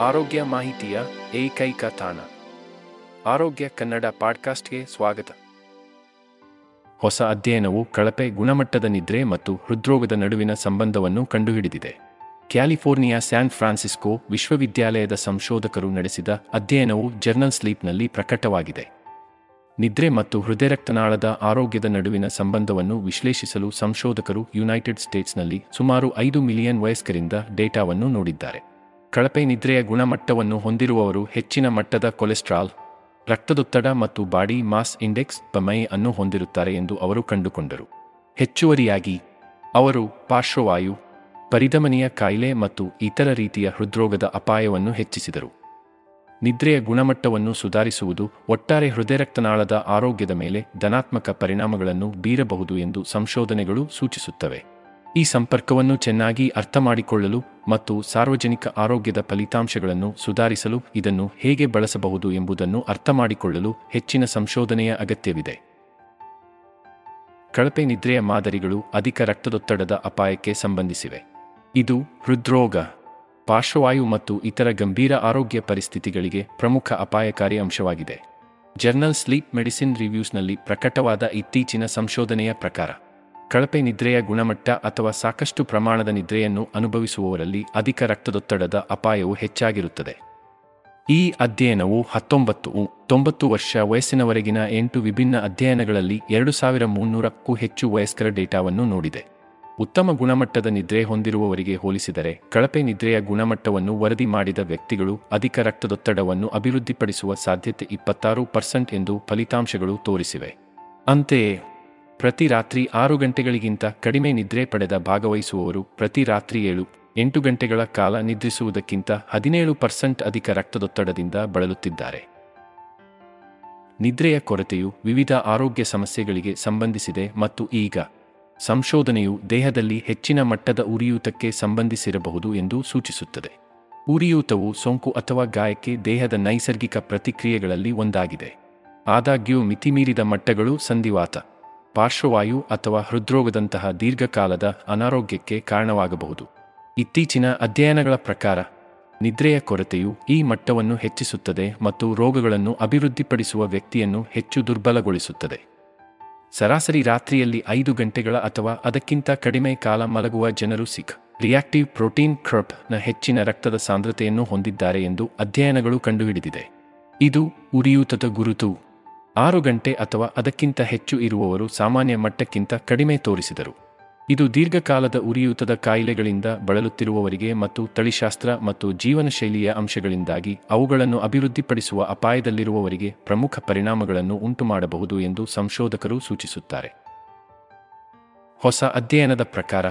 ಆರೋಗ್ಯ ಮಾಹಿತಿಯ ಏಕೈಕ ತಾಣ. ಆರೋಗ್ಯ ಕನ್ನಡ ಪಾಡ್ಕಾಸ್ಟ್ಗೆ ಸ್ವಾಗತ. ಹೊಸ ಅಧ್ಯಯನವು ಕಳಪೆ ಗುಣಮಟ್ಟದ ನಿದ್ರೆ ಮತ್ತು ಹೃದ್ರೋಗದ ನಡುವಿನ ಸಂಬಂಧವನ್ನು ಕಂಡುಹಿಡಿದಿದೆ. ಕ್ಯಾಲಿಫೋರ್ನಿಯಾ ಸ್ಯಾನ್ ಫ್ರಾನ್ಸಿಸ್ಕೋ ವಿಶ್ವವಿದ್ಯಾಲಯದ ಸಂಶೋಧಕರು ನಡೆಸಿದ ಅಧ್ಯಯನವು ಜರ್ನಲ್ ಸ್ಲೀಪ್ನಲ್ಲಿ ಪ್ರಕಟವಾಗಿದೆ. ನಿದ್ರೆ ಮತ್ತು ಹೃದಯರಕ್ತನಾಳದ ಆರೋಗ್ಯದ ನಡುವಿನ ಸಂಬಂಧವನ್ನು ವಿಶ್ಲೇಷಿಸಲು ಸಂಶೋಧಕರು ಯುನೈಟೆಡ್ ಸ್ಟೇಟ್ಸ್ನಲ್ಲಿ ಸುಮಾರು ಐದು ಮಿಲಿಯನ್ ವಯಸ್ಕರಿಂದ ಡೇಟಾವನ್ನು ನೋಡಿದ್ದಾರೆ. ಕಳಪೆ ನಿದ್ರೆಯ ಗುಣಮಟ್ಟವನ್ನು ಹೊಂದಿರುವವರು ಹೆಚ್ಚಿನ ಮಟ್ಟದ ಕೊಲೆಸ್ಟ್ರಾಲ್, ರಕ್ತದೊತ್ತಡ ಮತ್ತು ಬಾಡಿ ಮಾಸ್ ಇಂಡೆಕ್ಸ್ ಬಮೈ ಅನ್ನು ಹೊಂದಿರುತ್ತಾರೆ ಎಂದು ಅವರು ಕಂಡುಕೊಂಡರು. ಹೆಚ್ಚುವರಿಯಾಗಿ, ಅವರು ಪಾರ್ಶ್ವವಾಯು, ಪರಿಧಮನಿಯ ಕಾಯಿಲೆ ಮತ್ತು ಇತರ ರೀತಿಯ ಹೃದ್ರೋಗದ ಅಪಾಯವನ್ನು ಹೆಚ್ಚಿಸಿದರು. ನಿದ್ರೆಯ ಗುಣಮಟ್ಟವನ್ನು ಸುಧಾರಿಸುವುದು ಒಟ್ಟಾರೆ ಹೃದಯರಕ್ತನಾಳದ ಆರೋಗ್ಯದ ಮೇಲೆ ಧನಾತ್ಮಕ ಪರಿಣಾಮಗಳನ್ನು ಬೀರಬಹುದು ಎಂದು ಸಂಶೋಧನೆಗಳು ಸೂಚಿಸುತ್ತವೆ. ಈ ಸಂಪರ್ಕವನ್ನು ಚೆನ್ನಾಗಿ ಅರ್ಥಮಾಡಿಕೊಳ್ಳಲು ಮತ್ತು ಸಾರ್ವಜನಿಕ ಆರೋಗ್ಯದ ಫಲಿತಾಂಶಗಳನ್ನು ಸುಧಾರಿಸಲು ಇದನ್ನು ಹೇಗೆ ಬಳಸಬಹುದು ಎಂಬುದನ್ನು ಅರ್ಥಮಾಡಿಕೊಳ್ಳಲು ಹೆಚ್ಚಿನ ಸಂಶೋಧನೆಯ ಅಗತ್ಯವಿದೆ. ಕಳಪೆ ನಿದ್ರೆಯ ಮಾದರಿಗಳು ಅಧಿಕ ರಕ್ತದೊತ್ತಡದ ಅಪಾಯಕ್ಕೆ ಸಂಬಂಧಿಸಿವೆ. ಇದು ಹೃದ್ರೋಗ, ಪಾರ್ಶ್ವವಾಯು ಮತ್ತು ಇತರ ಗಂಭೀರ ಆರೋಗ್ಯ ಪರಿಸ್ಥಿತಿಗಳಿಗೆ ಪ್ರಮುಖ ಅಪಾಯಕಾರಿ ಅಂಶವಾಗಿದೆ. ಜರ್ನಲ್ ಸ್ಲೀಪ್ ಮೆಡಿಸಿನ್ ರಿವ್ಯೂಸ್ನಲ್ಲಿ ಪ್ರಕಟವಾದ ಇತ್ತೀಚಿನ ಸಂಶೋಧನೆಯ ಪ್ರಕಾರ ಕಳಪೆ ನಿದ್ರೆಯ ಗುಣಮಟ್ಟ ಅಥವಾ ಸಾಕಷ್ಟು ಪ್ರಮಾಣದ ನಿದ್ರೆಯನ್ನು ಅನುಭವಿಸುವವರಲ್ಲಿ ಅಧಿಕ ರಕ್ತದೊತ್ತಡದ ಅಪಾಯವು ಹೆಚ್ಚಾಗಿರುತ್ತದೆ. ಈ ಅಧ್ಯಯನವು ಹತ್ತೊಂಬತ್ತು ತೊಂಬತ್ತು ವರ್ಷ ವಯಸ್ಸಿನವರೆಗಿನ ಎಂಟು ವಿಭಿನ್ನ ಅಧ್ಯಯನಗಳಲ್ಲಿ ಎರಡು ಸಾವಿರ ಮುನ್ನೂರಕ್ಕೂ ಹೆಚ್ಚು ವಯಸ್ಕರ ಡೇಟಾವನ್ನು ನೋಡಿದೆ. ಉತ್ತಮ ಗುಣಮಟ್ಟದ ನಿದ್ರೆ ಹೊಂದಿರುವವರಿಗೆ ಹೋಲಿಸಿದರೆ ಕಳಪೆ ನಿದ್ರೆಯ ಗುಣಮಟ್ಟವನ್ನು ವರದಿ ಮಾಡಿದ ವ್ಯಕ್ತಿಗಳು ಅಧಿಕ ರಕ್ತದೊತ್ತಡವನ್ನು ಅಭಿವೃದ್ಧಿಪಡಿಸುವ ಸಾಧ್ಯತೆ ಇಪ್ಪತ್ತಾರು ಪರ್ಸೆಂಟ್ ಎಂದು ಫಲಿತಾಂಶಗಳು ತೋರಿಸಿವೆ. ಅಂತೆಯೇ ಪ್ರತಿ ರಾತ್ರಿ ಆರು ಗಂಟೆಗಳಿಗಿಂತ ಕಡಿಮೆ ನಿದ್ರೆ ಪಡೆದ ಭಾಗವಹಿಸುವವರು ಪ್ರತಿ ರಾತ್ರಿ ಏಳು, ಎಂಟು ಗಂಟೆಗಳ ಕಾಲ ನಿದ್ರಿಸುವುದಕ್ಕಿಂತ ಹದಿನೇಳು ಪರ್ಸೆಂಟ್ ಅಧಿಕ ರಕ್ತದೊತ್ತಡದಿಂದ ಬಳಲುತ್ತಿದ್ದಾರೆ. ನಿದ್ರೆಯ ಕೊರತೆಯು ವಿವಿಧ ಆರೋಗ್ಯ ಸಮಸ್ಯೆಗಳಿಗೆ ಸಂಬಂಧಿಸಿದೆ ಮತ್ತು ಈಗ ಸಂಶೋಧನೆಯು ದೇಹದಲ್ಲಿ ಹೆಚ್ಚಿನ ಮಟ್ಟದ ಉರಿಯೂತಕ್ಕೆ ಸಂಬಂಧಿಸಿರಬಹುದು ಎಂದು ಸೂಚಿಸುತ್ತದೆ. ಉರಿಯೂತವು ಸೋಂಕು ಅಥವಾ ಗಾಯಕ್ಕೆ ದೇಹದ ನೈಸರ್ಗಿಕ ಪ್ರತಿಕ್ರಿಯೆಗಳಲ್ಲಿ ಒಂದಾಗಿದೆ. ಆದಾಗ್ಯೂ ಮಿತಿಮೀರಿದ ಮಟ್ಟಗಳು ಸಂಧಿವಾತ. ಪಾರ್ಶ್ವವಾಯು ಅಥವಾ ಹೃದ್ರೋಗದಂತಹ ದೀರ್ಘಕಾಲದ ಅನಾರೋಗ್ಯಕ್ಕೆ ಕಾರಣವಾಗಬಹುದು. ಇತ್ತೀಚಿನ ಅಧ್ಯಯನಗಳ ಪ್ರಕಾರ, ನಿದ್ರೆಯ ಕೊರತೆಯು ಈ ಮಟ್ಟವನ್ನು ಹೆಚ್ಚಿಸುತ್ತದೆ ಮತ್ತು ರೋಗಗಳನ್ನು ಅಭಿವೃದ್ಧಿಪಡಿಸುವ ವ್ಯಕ್ತಿಯನ್ನು ಹೆಚ್ಚು ದುರ್ಬಲಗೊಳಿಸುತ್ತದೆ. ಸರಾಸರಿ ರಾತ್ರಿಯಲ್ಲಿ ಐದು ಗಂಟೆಗಳ ಅಥವಾ ಅದಕ್ಕಿಂತ ಕಡಿಮೆ ಕಾಲ ಮಲಗುವ ಜನರು ಸಿಖ್ ರಿಯಾಕ್ಟಿವ್ ಪ್ರೋಟೀನ್ ಕ್ರಪ್ನ ಹೆಚ್ಚಿನ ರಕ್ತದ ಸಾಂದ್ರತೆಯನ್ನು ಹೊಂದಿದ್ದಾರೆ ಎಂದು ಅಧ್ಯಯನಗಳು ಕಂಡುಹಿಡಿದಿದೆ. ಇದು ಉರಿಯೂತದ ಗುರುತು. ಆರು ಗಂಟೆ ಅಥವಾ ಅದಕ್ಕಿಂತ ಹೆಚ್ಚು ಇರುವವರು ಸಾಮಾನ್ಯ ಮಟ್ಟಕ್ಕಿಂತ ಕಡಿಮೆ ತೋರಿಸಿದರು. ಇದು ದೀರ್ಘಕಾಲದ ಉರಿಯೂತದ ಕಾಯಿಲೆಗಳಿಂದ ಬಳಲುತ್ತಿರುವವರಿಗೆ ಮತ್ತು ತಳಿಶಾಸ್ತ್ರ ಮತ್ತು ಜೀವನಶೈಲಿಯ ಅಂಶಗಳಿಂದಾಗಿ ಅವುಗಳನ್ನು ಅಭಿವೃದ್ಧಿಪಡಿಸುವ ಅಪಾಯದಲ್ಲಿರುವವರಿಗೆ ಪ್ರಮುಖ ಪರಿಣಾಮಗಳನ್ನು ಉಂಟುಮಾಡಬಹುದು ಎಂದು ಸಂಶೋಧಕರು ಸೂಚಿಸುತ್ತಾರೆ. ಹೊಸ ಅಧ್ಯಯನದ ಪ್ರಕಾರ,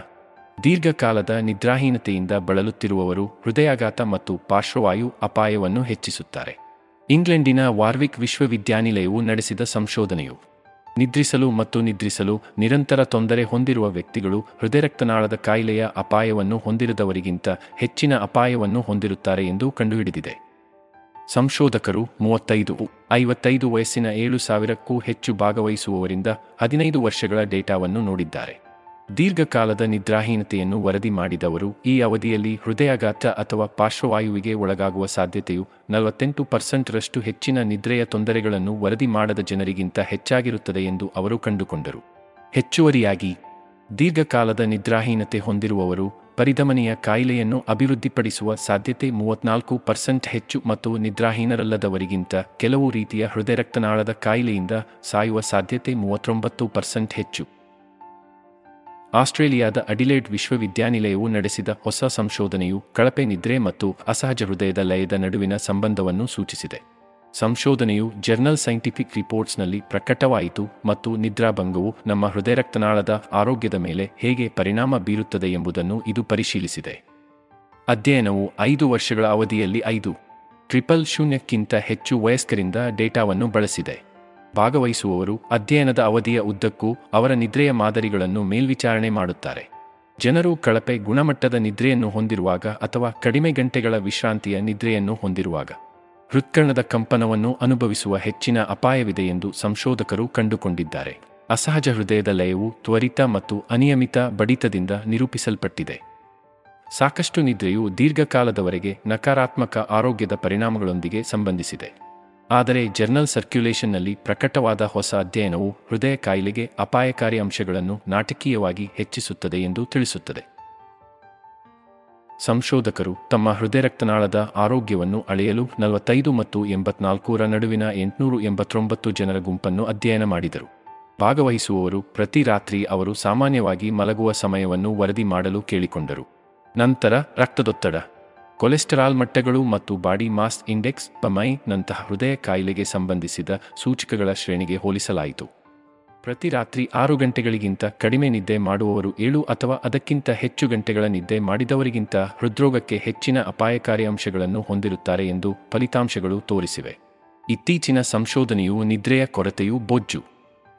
ದೀರ್ಘಕಾಲದ ನಿದ್ರಾಹೀನತೆಯಿಂದ ಬಳಲುತ್ತಿರುವವರು ಹೃದಯಾಘಾತ ಮತ್ತು ಪಾರ್ಶ್ವವಾಯು ಅಪಾಯವನ್ನು ಹೆಚ್ಚಿಸುತ್ತಾರೆ. ಇಂಗ್ಲೆಂಡಿನ ವಾರ್ವಿಕ್ ವಿಶ್ವವಿದ್ಯಾನಿಲಯವು ನಡೆಸಿದ ಸಂಶೋಧನೆಯು ನಿದ್ರಿಸಲು ಮತ್ತು ನಿದ್ರಿಸಲು ನಿರಂತರ ತೊಂದರೆ ಹೊಂದಿರುವ ವ್ಯಕ್ತಿಗಳು ಹೃದಯರಕ್ತನಾಳದ ಕಾಯಿಲೆಯ ಅಪಾಯವನ್ನು ಹೊಂದಿರದವರಿಗಿಂತ ಹೆಚ್ಚಿನ ಅಪಾಯವನ್ನು ಹೊಂದಿರುತ್ತಾರೆ ಎಂದು ಕಂಡುಹಿಡಿದಿದೆ. ಸಂಶೋಧಕರು ಮೂವತ್ತೈದು ಐವತ್ತೈದು ವಯಸ್ಸಿನ ಏಳು ಸಾವಿರಕ್ಕೂ ಹೆಚ್ಚು ಭಾಗವಹಿಸುವವರಿಂದ ಹದಿನೈದು ವರ್ಷಗಳ ಡೇಟಾವನ್ನು ನೋಡಿದ್ದಾರೆ. ದೀರ್ಘಕಾಲದ ನಿದ್ರಾಹೀನತೆಯನ್ನು ವರದಿ ಮಾಡಿದವರು ಈ ಅವಧಿಯಲ್ಲಿ ಹೃದಯಾಘಾತ ಅಥವಾ ಪಾರ್ಶ್ವವಾಯುವಿಗೆ ಒಳಗಾಗುವ ಸಾಧ್ಯತೆಯು ನಲವತ್ತೆಂಟು ಪರ್ಸೆಂಟ್ರಷ್ಟು ಹೆಚ್ಚಿನ ನಿದ್ರೆಯ ತೊಂದರೆಗಳನ್ನು ವರದಿ ಮಾಡದ ಜನರಿಗಿಂತ ಹೆಚ್ಚಾಗಿರುತ್ತದೆ ಎಂದು ಅವರು ಕಂಡುಕೊಂಡರು. ಹೆಚ್ಚುವರಿಯಾಗಿ, ದೀರ್ಘಕಾಲದ ನಿದ್ರಾಹೀನತೆ ಹೊಂದಿರುವವರು ಪರಿಧಮನೆಯ ಕಾಯಿಲೆಯನ್ನು ಅಭಿವೃದ್ಧಿಪಡಿಸುವ ಸಾಧ್ಯತೆ ಮೂವತ್ನಾಲ್ಕು ಪರ್ಸೆಂಟ್ ಹೆಚ್ಚು ಮತ್ತು ನಿದ್ರಾಹೀನರಲ್ಲದವರಿಗಿಂತ ಕೆಲವು ರೀತಿಯ ಹೃದಯ ರಕ್ತನಾಳದ ಕಾಯಿಲೆಯಿಂದ ಸಾಯುವ ಸಾಧ್ಯತೆ ಮೂವತ್ತೊಂಬತ್ತು ಪರ್ಸೆಂಟ್ ಹೆಚ್ಚು. ಆಸ್ಟ್ರೇಲಿಯಾದ ಅಡಿಲೇಡ್ ವಿಶ್ವವಿದ್ಯಾನಿಲಯವು ನಡೆಸಿದ ಹೊಸ ಸಂಶೋಧನೆಯು ಕಳಪೆ ನಿದ್ರೆ ಮತ್ತು ಅಸಹಜ ಹೃದಯದ ಲಯದ ನಡುವಿನ ಸಂಬಂಧವನ್ನು ಸೂಚಿಸಿದೆ. ಸಂಶೋಧನೆಯು ಜರ್ನಲ್ ಸೈಂಟಿಫಿಕ್ ರಿಪೋರ್ಟ್ಸ್ನಲ್ಲಿ ಪ್ರಕಟವಾಯಿತು ಮತ್ತು ನಿದ್ರಾಭಂಗವು ನಮ್ಮ ಹೃದಯರಕ್ತನಾಳದ ಆರೋಗ್ಯದ ಮೇಲೆ ಹೇಗೆ ಪರಿಣಾಮ ಬೀರುತ್ತದೆ ಎಂಬುದನ್ನು ಇದು ಪರಿಶೀಲಿಸಿದೆ. ಅಧ್ಯಯನವು ಐದು ವರ್ಷಗಳ ಅವಧಿಯಲ್ಲಿ ಐದು, ಟ್ರಿಪಲ್ ಶೂನ್ಯಕ್ಕಿಂತ ಹೆಚ್ಚು ವಯಸ್ಕರಿಂದ ಡೇಟಾವನ್ನು ಬಳಸಿದೆ. ಭಾಗವಹಿಸುವವರು ಅಧ್ಯಯನದ ಅವಧಿಯ ಉದ್ದಕ್ಕೂ ಅವರ ನಿದ್ರೆಯ ಮಾದರಿಗಳನ್ನು ಮೇಲ್ವಿಚಾರಣೆ ಮಾಡುತ್ತಾರೆ. ಜನರು ಕಳಪೆ ಗುಣಮಟ್ಟದ ನಿದ್ರೆಯನ್ನು ಹೊಂದಿರುವಾಗ ಅಥವಾ ಕಡಿಮೆ ಗಂಟೆಗಳ ವಿಶ್ರಾಂತಿಯ ನಿದ್ರೆಯನ್ನು ಹೊಂದಿರುವಾಗ. ಹೃತ್ಕರ್ಣದ ಕಂಪನವನ್ನು ಅನುಭವಿಸುವ ಹೆಚ್ಚಿನ ಅಪಾಯವಿದೆ ಎಂದು ಸಂಶೋಧಕರು ಕಂಡುಕೊಂಡಿದ್ದಾರೆ. ಅಸಹಜ ಹೃದಯದ ಲಯವು ತ್ವರಿತ ಮತ್ತು ಅನಿಯಮಿತ ಬಡಿತದಿಂದ ನಿರೂಪಿಸಲ್ಪಟ್ಟಿದೆ. ಸಾಕಷ್ಟು ನಿದ್ರೆಯು ದೀರ್ಘಕಾಲದವರೆಗೆ ನಕಾರಾತ್ಮಕ ಆರೋಗ್ಯದ ಪರಿಣಾಮಗಳೊಂದಿಗೆ ಸಂಬಂಧಿಸಿದೆ. ಆದರೆ ಜರ್ನಲ್ ಸರ್ಕ್ಯುಲೇಷನ್ನಲ್ಲಿ ಪ್ರಕಟವಾದ ಹೊಸ ಅಧ್ಯಯನವು ಹೃದಯ ಕಾಯಿಲೆಗೆ ಅಪಾಯಕಾರಿ ಅಂಶಗಳನ್ನು ನಾಟಕೀಯವಾಗಿ ಹೆಚ್ಚಿಸುತ್ತದೆ ಎಂದು ತಿಳಿಸುತ್ತದೆ. ಸಂಶೋಧಕರು ತಮ್ಮ ಹೃದಯ ರಕ್ತನಾಳದ ಆರೋಗ್ಯವನ್ನು ಅಳೆಯಲು ನಲವತ್ತೈದು ಮತ್ತು ಎಂಬತ್ನಾಲ್ಕೂರ ನಡುವಿನ ಎಂಟುನೂರು ಎಂಬತ್ತೊಂಬತ್ತು ಜನರ ಗುಂಪನ್ನು ಅಧ್ಯಯನ ಮಾಡಿದರು. ಭಾಗವಹಿಸುವವರು ಪ್ರತಿ ರಾತ್ರಿ ಅವರು ಸಾಮಾನ್ಯವಾಗಿ ಮಲಗುವ ಸಮಯವನ್ನು ವರದಿ ಮಾಡಲು ಕೇಳಿಕೊಂಡರು. ನಂತರ ರಕ್ತದೊತ್ತಡ. ಕೊಲೆಸ್ಟರಾಲ್ ಮಟ್ಟಗಳು ಮತ್ತು ಬಾಡಿ ಮಾಸ್ ಇಂಡೆಕ್ಸ್ ಪಮೈ ನಂತಹ ಹೃದಯ ಕಾಯಿಲೆಗೆ ಸಂಬಂಧಿಸಿದ ಸೂಚಕಗಳ ಶ್ರೇಣಿಗೆ ಹೋಲಿಸಲಾಯಿತು. ಪ್ರತಿ ರಾತ್ರಿ ಆರು ಗಂಟೆಗಳಿಗಿಂತ ಕಡಿಮೆ ನಿದ್ದೆ ಮಾಡುವವರು ಏಳು ಅಥವಾ ಅದಕ್ಕಿಂತ ಹೆಚ್ಚು ಗಂಟೆಗಳ ನಿದ್ದೆ ಮಾಡಿದವರಿಗಿಂತ ಹೃದ್ರೋಗಕ್ಕೆ ಹೆಚ್ಚಿನ ಅಪಾಯಕಾರಿ ಅಂಶಗಳನ್ನು ಹೊಂದಿರುತ್ತಾರೆ ಎಂದು ಫಲಿತಾಂಶಗಳು ತೋರಿಸಿವೆ. ಇತ್ತೀಚಿನ ಸಂಶೋಧನೆಯು ನಿದ್ರೆಯ ಕೊರತೆಯು ಬೊಜ್ಜು.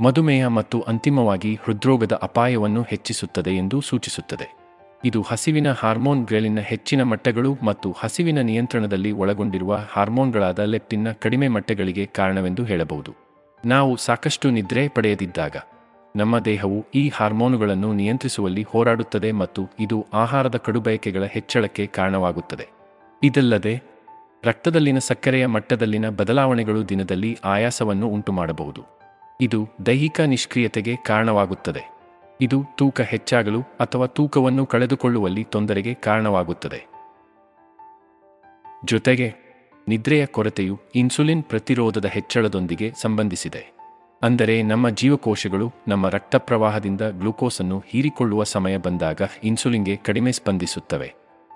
ಮಧುಮೇಹ ಮತ್ತು ಅಂತಿಮವಾಗಿ ಹೃದ್ರೋಗದ ಅಪಾಯವನ್ನು ಹೆಚ್ಚಿಸುತ್ತದೆ ಎಂದು ಸೂಚಿಸುತ್ತದೆ. ಇದು ಹಸಿವಿನ ಹಾರ್ಮೋನ್ ಗ್ರೆಲಿನ್ನ ಹೆಚ್ಚಿನ ಮಟ್ಟಗಳು ಮತ್ತು ಹಸಿವಿನ ನಿಯಂತ್ರಣದಲ್ಲಿ ಒಳಗೊಂಡಿರುವ ಹಾರ್ಮೋನ್ಗಳಾದ ಲೆಪ್ಟಿನ್ನ ಕಡಿಮೆ ಮಟ್ಟಗಳಿಗೆ ಕಾರಣವೆಂದು ಹೇಳಬಹುದು. ನಾವು ಸಾಕಷ್ಟು ನಿದ್ರೆ ಪಡೆಯದಿದ್ದಾಗ ನಮ್ಮ ದೇಹವು ಈ ಹಾರ್ಮೋನುಗಳನ್ನು ನಿಯಂತ್ರಿಸುವಲ್ಲಿ ಹೋರಾಡುತ್ತದೆ ಮತ್ತು ಇದು ಆಹಾರದ ಕಡುಬಯಕೆಗಳ ಹೆಚ್ಚಳಕ್ಕೆ ಕಾರಣವಾಗುತ್ತದೆ. ಇದಲ್ಲದೆ, ರಕ್ತದಲ್ಲಿನ ಸಕ್ಕರೆಯ ಮಟ್ಟದಲ್ಲಿನ ಬದಲಾವಣೆಗಳು ದಿನದಲ್ಲಿ ಆಯಾಸವನ್ನು ಉಂಟುಮಾಡಬಹುದು. ಇದು ದೈಹಿಕ ನಿಷ್ಕ್ರಿಯತೆಗೆ ಕಾರಣವಾಗುತ್ತದೆ. ಇದು ತೂಕ ಹೆಚ್ಚಾಗಲು ಅಥವಾ ತೂಕವನ್ನು ಕಳೆದುಕೊಳ್ಳುವಲ್ಲಿ ತೊಂದರೆಗೆ ಕಾರಣವಾಗುತ್ತದೆ. ಜೊತೆಗೆ, ನಿದ್ರೆಯ ಕೊರತೆಯು ಇನ್ಸುಲಿನ್ ಪ್ರತಿರೋಧದ ಹೆಚ್ಚಳದೊಂದಿಗೆ ಸಂಬಂಧಿಸಿದೆ. ಅಂದರೆ ನಮ್ಮ ಜೀವಕೋಶಗಳು ನಮ್ಮ ರಕ್ತ ಪ್ರವಾಹದಿಂದ ಗ್ಲೂಕೋಸನ್ನು ಹೀರಿಕೊಳ್ಳುವ ಸಮಯ ಬಂದಾಗ ಇನ್ಸುಲಿನ್ಗೆ ಕಡಿಮೆ ಸ್ಪಂದಿಸುತ್ತವೆ.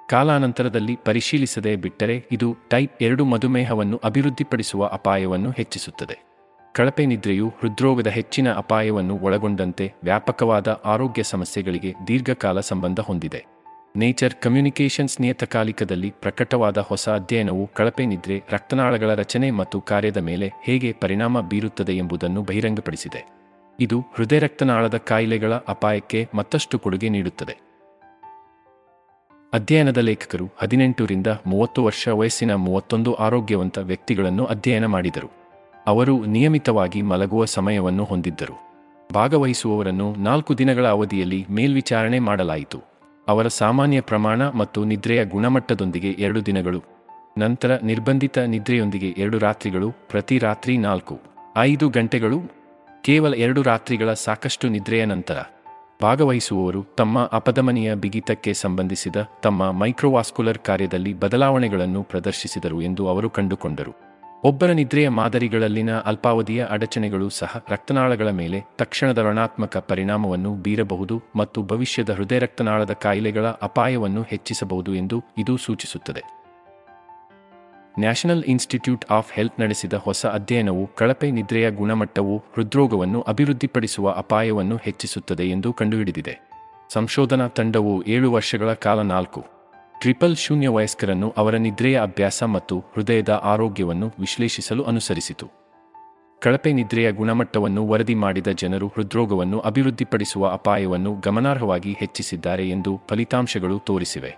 ಕಾಲಾನಂತರದಲ್ಲಿ ಪರಿಶೀಲಿಸದೆ ಬಿಟ್ಟರೆ ಇದು ಟೈಪ್ ಎರಡು ಮಧುಮೇಹವನ್ನು ಅಭಿವೃದ್ಧಿಪಡಿಸುವ ಅಪಾಯವನ್ನು ಹೆಚ್ಚಿಸುತ್ತದೆ. ಕಳಪೆ ನಿದ್ರೆಯು ಹೃದ್ರೋಗದ ಹೆಚ್ಚಿನ ಅಪಾಯವನ್ನು ಒಳಗೊಂಡಂತೆ ವ್ಯಾಪಕವಾದ ಆರೋಗ್ಯ ಸಮಸ್ಯೆಗಳಿಗೆ ದೀರ್ಘಕಾಲ ಸಂಬಂಧ ಹೊಂದಿದೆ. ನೇಚರ್ ಕಮ್ಯುನಿಕೇಷನ್ಸ್ ನಿಯತಕಾಲಿಕದಲ್ಲಿ ಪ್ರಕಟವಾದ ಹೊಸ ಅಧ್ಯಯನವು ಕಳಪೆ ನಿದ್ರೆ ರಕ್ತನಾಳಗಳ ರಚನೆ ಮತ್ತು ಕಾರ್ಯದ ಮೇಲೆ ಹೇಗೆ ಪರಿಣಾಮ ಬೀರುತ್ತದೆ ಎಂಬುದನ್ನು ಬಹಿರಂಗಪಡಿಸಿದೆ. ಇದು ಹೃದಯ ರಕ್ತನಾಳದ ಕಾಯಿಲೆಗಳ ಅಪಾಯಕ್ಕೆ ಮತ್ತಷ್ಟು ಕೊಡುಗೆ ನೀಡುತ್ತದೆ. ಅಧ್ಯಯನದ ಲೇಖಕರು ಹದಿನೆಂಟರಿಂದ ಮೂವತ್ತು ವರ್ಷ ವಯಸ್ಸಿನ ಮೂವತ್ತೊಂದು ಆರೋಗ್ಯವಂತ ವ್ಯಕ್ತಿಗಳನ್ನು ಅಧ್ಯಯನ ಮಾಡಿದರು. ಅವರು ನಿಯಮಿತವಾಗಿ ಮಲಗುವ ಸಮಯವನ್ನು ಹೊಂದಿದ್ದರು. ಭಾಗವಹಿಸುವವರನ್ನು ನಾಲ್ಕು ದಿನಗಳ ಅವಧಿಯಲ್ಲಿ ಮೇಲ್ವಿಚಾರಣೆ ಮಾಡಲಾಯಿತು. ಅವರ ಸಾಮಾನ್ಯ ಪ್ರಮಾಣ ಮತ್ತು ನಿದ್ರೆಯ ಗುಣಮಟ್ಟದೊಂದಿಗೆ ಎರಡು ದಿನಗಳು. ನಂತರ ನಿರ್ಬಂಧಿತ ನಿದ್ರೆಯೊಂದಿಗೆ ಎರಡು ರಾತ್ರಿಗಳು, ಪ್ರತಿ ರಾತ್ರಿ ನಾಲ್ಕು, ಐದು ಗಂಟೆಗಳು, ಕೇವಲ ಎರಡು ರಾತ್ರಿಗಳ ಸಾಕಷ್ಟು ನಿದ್ರೆಯ ನಂತರ. ಭಾಗವಹಿಸುವವರು ತಮ್ಮ ಅಪಧಮನಿಯ ಬಿಗಿತಕ್ಕೆ ಸಂಬಂಧಿಸಿದ ತಮ್ಮ ಮೈಕ್ರೋವಾಸ್ಕುಲರ್ ಕಾರ್ಯದಲ್ಲಿ ಬದಲಾವಣೆಗಳನ್ನು ಪ್ರದರ್ಶಿಸಿದರು ಎಂದು ಅವರು ಕಂಡುಕೊಂಡರು. ಒಬ್ಬರ ನಿದ್ರೆಯ ಮಾದರಿಗಳಲ್ಲಿನ ಅಲ್ಪಾವಧಿಯ ಅಡಚಣೆಗಳು ಸಹ ರಕ್ತನಾಳಗಳ ಮೇಲೆ ತಕ್ಷಣದ ಋಣಾತ್ಮಕ ಪರಿಣಾಮವನ್ನು ಬೀರಬಹುದು ಮತ್ತು ಭವಿಷ್ಯದ ಹೃದಯ ರಕ್ತನಾಳದ ಕಾಯಿಲೆಗಳ ಅಪಾಯವನ್ನು ಹೆಚ್ಚಿಸಬಹುದು ಎಂದು ಇದು ಸೂಚಿಸುತ್ತದೆ. ನ್ಯಾಷನಲ್ ಇನ್ಸ್ಟಿಟ್ಯೂಟ್ ಆಫ್ ಹೆಲ್ತ್ ನಡೆಸಿದ ಹೊಸ ಅಧ್ಯಯನವು ಕಳಪೆ ನಿದ್ರೆಯ ಗುಣಮಟ್ಟವು ಹೃದ್ರೋಗವನ್ನು ಅಭಿವೃದ್ಧಿಪಡಿಸುವ ಅಪಾಯವನ್ನು ಹೆಚ್ಚಿಸುತ್ತದೆ ಎಂದು ಕಂಡುಹಿಡಿದಿದೆ. ಸಂಶೋಧನಾ ತಂಡವು ಏಳು ವರ್ಷಗಳ ಕಾಲ ನಾಲ್ಕು ಟ್ರಿಪಲ್ ಶೂನ್ಯ ವಯಸ್ಕರನ್ನು ಅವರ ನಿದ್ರೆಯ ಅಭ್ಯಾಸ ಮತ್ತು ಹೃದಯದ ಆರೋಗ್ಯವನ್ನು ವಿಶ್ಲೇಷಿಸಲು ಅನುಸರಿಸಿತು. ಕಳಪೆ ನಿದ್ರೆಯ ಗುಣಮಟ್ಟವನ್ನು ವರದಿ ಮಾಡಿದ ಜನರು ಹೃದ್ರೋಗವನ್ನು ಅಭಿವೃದ್ಧಿಪಡಿಸುವ ಅಪಾಯವನ್ನು ಗಮನಾರ್ಹವಾಗಿ ಹೆಚ್ಚಿಸಿದ್ದಾರೆ ಎಂದು ಫಲಿತಾಂಶಗಳು ತೋರಿಸಿವೆ.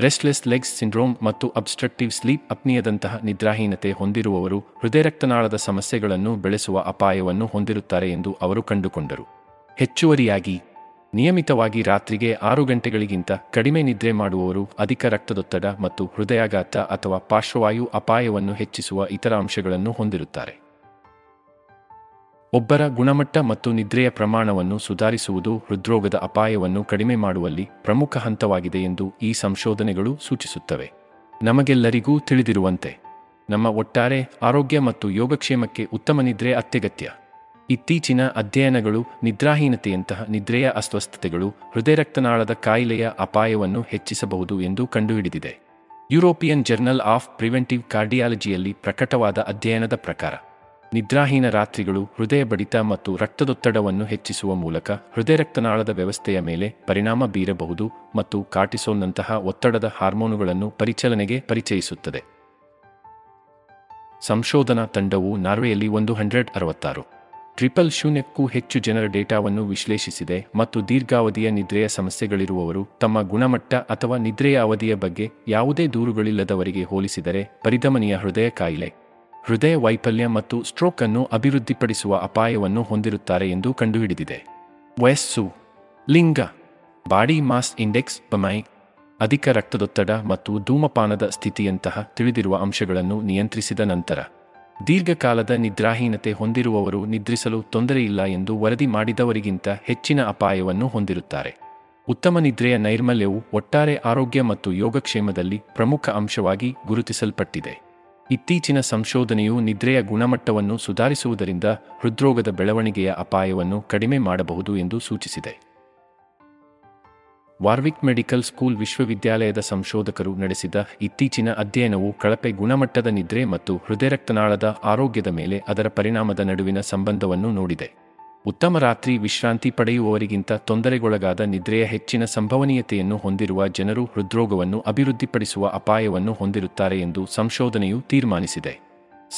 ರೆಸ್ಟ್ಲೆಸ್ ಲೆಗ್ಸ್ ಸಿಂಡ್ರೋಮ್ ಮತ್ತು ಅಬ್ಸ್ಟ್ರಕ್ಟಿವ್ ಸ್ಲೀಪ್ ಅಪ್ನಿಯದಂತಹ ನಿದ್ರಾಹೀನತೆ ಹೊಂದಿರುವವರು ಹೃದಯ ರಕ್ತನಾಳದ ಸಮಸ್ಯೆಗಳನ್ನು ಬೆಳೆಸುವ ಅಪಾಯವನ್ನು ಹೊಂದಿರುತ್ತಾರೆ ಎಂದು ಅವರು ಕಂಡುಕೊಂಡರು. ಹೆಚ್ಚುವರಿಯಾಗಿ ನಿಯಮಿತವಾಗಿ ರಾತ್ರಿಗೆ ಆರು ಗಂಟೆಗಳಿಗಿಂತ ಕಡಿಮೆ ನಿದ್ರೆ ಮಾಡುವವರು ಅಧಿಕ ರಕ್ತದೊತ್ತಡ ಮತ್ತು ಹೃದಯಾಘಾತ ಅಥವಾ ಪಾರ್ಶ್ವವಾಯು ಅಪಾಯವನ್ನು ಹೆಚ್ಚಿಸುವ ಇತರ ಅಂಶಗಳನ್ನು ಹೊಂದಿರುತ್ತಾರೆ. ಒಬ್ಬರ ಗುಣಮಟ್ಟ ಮತ್ತು ನಿದ್ರೆಯ ಪ್ರಮಾಣವನ್ನು ಸುಧಾರಿಸುವುದು ಹೃದ್ರೋಗದ ಅಪಾಯವನ್ನು ಕಡಿಮೆ ಮಾಡುವಲ್ಲಿ ಪ್ರಮುಖ ಹಂತವಾಗಿದೆ ಎಂದು ಈ ಸಂಶೋಧನೆಗಳು ಸೂಚಿಸುತ್ತವೆ. ನಮಗೆಲ್ಲರಿಗೂ ತಿಳಿದಿರುವಂತೆ, ನಮ್ಮ ಒಟ್ಟಾರೆ ಆರೋಗ್ಯ ಮತ್ತು ಯೋಗಕ್ಷೇಮಕ್ಕೆ ಉತ್ತಮ ನಿದ್ರೆ ಅತ್ಯಗತ್ಯ. ಇತ್ತೀಚಿನ ಅಧ್ಯಯನಗಳು ನಿದ್ರಾಹೀನತೆಯಂತಹ ನಿದ್ರೆಯ ಅಸ್ವಸ್ಥತೆಗಳು ಹೃದಯ ರಕ್ತನಾಳದ ಕಾಯಿಲೆಯ ಅಪಾಯವನ್ನು ಹೆಚ್ಚಿಸಬಹುದು ಎಂದು ಕಂಡುಹಿಡಿದಿದೆ. ಯುರೋಪಿಯನ್ ಜರ್ನಲ್ ಆಫ್ ಪ್ರಿವೆಂಟಿವ್ ಕಾರ್ಡಿಯಾಲಜಿಯಲ್ಲಿ ಪ್ರಕಟವಾದ ಅಧ್ಯಯನದ ಪ್ರಕಾರ, ನಿದ್ರಾಹೀನ ರಾತ್ರಿಗಳು ಹೃದಯ ಬಡಿತ ಮತ್ತು ರಕ್ತದೊತ್ತಡವನ್ನು ಹೆಚ್ಚಿಸುವ ಮೂಲಕ ಹೃದಯ ರಕ್ತನಾಳದ ವ್ಯವಸ್ಥೆಯ ಮೇಲೆ ಪರಿಣಾಮ ಬೀರಬಹುದು ಮತ್ತು ಕಾರ್ಟಿಸೋಲ್ನಂತಹ ಒತ್ತಡದ ಹಾರ್ಮೋನುಗಳನ್ನು ಪರಿಚಲನೆಗೆ ಪರಿಚಯಿಸುತ್ತದೆ. ಸಂಶೋಧನಾ ತಂಡವು ನಾರ್ವೆಯಲ್ಲಿ ಒಂದು ಹಂಡ್ರೆಡ್ ಅರವತ್ತಾರು. ಟ್ರಿಪಲ್ ಶೂನ್ಯಕ್ಕೂ ಹೆಚ್ಚು ಜನರ ಡೇಟಾವನ್ನು ವಿಶ್ಲೇಷಿಸಿದೆ ಮತ್ತು ದೀರ್ಘಾವಧಿಯ ನಿದ್ರೆಯ ಸಮಸ್ಯೆಗಳಿರುವವರು ತಮ್ಮ ಗುಣಮಟ್ಟ ಅಥವಾ ನಿದ್ರೆಯ ಅವಧಿಯ ಬಗ್ಗೆ ಯಾವುದೇ ದೂರುಗಳಿಲ್ಲದವರಿಗೆ ಹೋಲಿಸಿದರೆ ಪರಿಧಮನಿಯ ಹೃದಯ ಕಾಯಿಲೆ. ಹೃದಯ ವೈಫಲ್ಯ ಮತ್ತು ಸ್ಟ್ರೋಕ್ ಅನ್ನು ಅಭಿವೃದ್ಧಿಪಡಿಸುವ ಅಪಾಯವನ್ನು ಹೊಂದಿರುತ್ತಾರೆ ಎಂದು ಕಂಡುಹಿಡಿದಿದೆ. ವಯಸ್ಸು. ಲಿಂಗ. Body mass index, BMI. ಅಧಿಕ ರಕ್ತದೊತ್ತಡ ಮತ್ತು ಧೂಮಪಾನದ ಸ್ಥಿತಿಯಂತಹ ತಿಳಿದಿರುವ ಅಂಶಗಳನ್ನು ನಿಯಂತ್ರಿಸಿದ ನಂತರ ದೀರ್ಘಕಾಲದ ನಿದ್ರಾಹೀನತೆ ಹೊಂದಿರುವವರು ನಿದ್ರಿಸಲು ತೊಂದರೆಯಿಲ್ಲ ಎಂದು ವರದಿ ಮಾಡಿದವರಿಗಿಂತ ಹೆಚ್ಚಿನ ಅಪಾಯವನ್ನು ಹೊಂದಿರುತ್ತಾರೆ. ಉತ್ತಮ ನಿದ್ರೆಯ ನೈರ್ಮಲ್ಯವು ಒಟ್ಟಾರೆ ಆರೋಗ್ಯ ಮತ್ತು ಯೋಗಕ್ಷೇಮದಲ್ಲಿ ಪ್ರಮುಖ ಅಂಶವಾಗಿ ಗುರುತಿಸಲ್ಪಟ್ಟಿದೆ. ಇತ್ತೀಚಿನ ಸಂಶೋಧನೆಯು ನಿದ್ರೆಯ ಗುಣಮಟ್ಟವನ್ನು ಸುಧಾರಿಸುವುದರಿಂದ ಹೃದ್ರೋಗದ ಬೆಳವಣಿಗೆಯ ಅಪಾಯವನ್ನು ಕಡಿಮೆ ಮಾಡಬಹುದು ಎಂದು ಸೂಚಿಸಿದೆ. ವಾರ್ವಿಕ್ ಮೆಡಿಕಲ್ ಸ್ಕೂಲ್ ವಿಶ್ವವಿದ್ಯಾಲಯದ ಸಂಶೋಧಕರು ನಡೆಸಿದ ಇತ್ತೀಚಿನ ಅಧ್ಯಯನವು ಕಳಪೆ ಗುಣಮಟ್ಟದ ನಿದ್ರೆ ಮತ್ತು ಹೃದಯರಕ್ತನಾಳದ ಆರೋಗ್ಯದ ಮೇಲೆ ಅದರ ಪರಿಣಾಮದ ನಡುವಿನ ಸಂಬಂಧವನ್ನು ನೋಡಿದೆ. ಉತ್ತಮ ರಾತ್ರಿ ವಿಶ್ರಾಂತಿ ಪಡೆಯುವವರಿಗಿಂತ ತೊಂದರೆಗೊಳಗಾದ ನಿದ್ರೆಯ ಹೆಚ್ಚಿನ ಸಂಭವನೀಯತೆಯನ್ನು ಹೊಂದಿರುವ ಜನರು ಹೃದ್ರೋಗವನ್ನು ಅಭಿವೃದ್ಧಿಪಡಿಸುವ ಅಪಾಯವನ್ನು ಹೊಂದಿರುತ್ತಾರೆ ಎಂದು ಸಂಶೋಧನೆಯು ತೀರ್ಮಾನಿಸಿದೆ.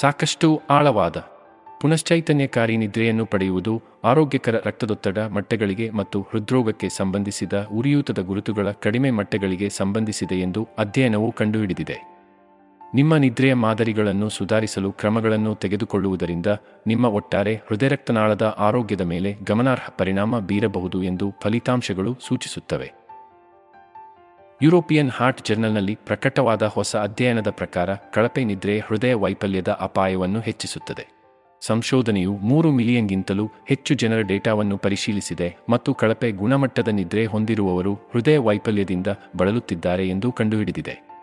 ಸಾಕಷ್ಟು ಆಳವಾದ ಪುನಶ್ಚೈತನ್ಯಕಾರಿ ನಿದ್ರೆಯನ್ನು ಪಡೆಯುವುದು ಆರೋಗ್ಯಕರ ರಕ್ತದೊತ್ತಡ ಮಟ್ಟಗಳಿಗೆ ಮತ್ತು ಹೃದ್ರೋಗಕ್ಕೆ ಸಂಬಂಧಿಸಿದ ಉರಿಯೂತದ ಗುರುತುಗಳ ಕಡಿಮೆ ಮಟ್ಟಗಳಿಗೆ ಸಂಬಂಧಿಸಿದೆ ಎಂದು ಅಧ್ಯಯನವು ಕಂಡುಹಿಡಿದಿದೆ. ನಿಮ್ಮ ನಿದ್ರೆಯ ಮಾದರಿಗಳನ್ನು ಸುಧಾರಿಸಲು ಕ್ರಮಗಳನ್ನು ತೆಗೆದುಕೊಳ್ಳುವುದರಿಂದ ನಿಮ್ಮ ಒಟ್ಟಾರೆ ಹೃದಯರಕ್ತನಾಳದ ಆರೋಗ್ಯದ ಮೇಲೆ ಗಮನಾರ್ಹ ಪರಿಣಾಮ ಬೀರಬಹುದು ಎಂದು ಫಲಿತಾಂಶಗಳು ಸೂಚಿಸುತ್ತವೆ. ಯುರೋಪಿಯನ್ ಹಾರ್ಟ್ ಜರ್ನಲ್ನಲ್ಲಿ ಪ್ರಕಟವಾದ ಹೊಸ ಅಧ್ಯಯನದ ಪ್ರಕಾರ ಕಳಪೆ ನಿದ್ರೆ ಹೃದಯ ವೈಫಲ್ಯದ ಅಪಾಯವನ್ನು ಹೆಚ್ಚಿಸುತ್ತದೆ. ಸಂಶೋಧನೆಯು ಮೂರು ಮಿಲಿಯನ್ಗಿಂತಲೂ ಹೆಚ್ಚು ಜನರ ಡೇಟಾವನ್ನು ಪರಿಶೀಲಿಸಿದೆ ಮತ್ತು ಕಳಪೆ ಗುಣಮಟ್ಟದ ನಿದ್ರೆ ಹೊಂದಿರುವವರು ಹೃದಯ ವೈಫಲ್ಯದಿಂದ ಬಳಲುತ್ತಿದ್ದಾರೆ ಎಂದು ಕಂಡುಹಿಡಿದಿದೆ.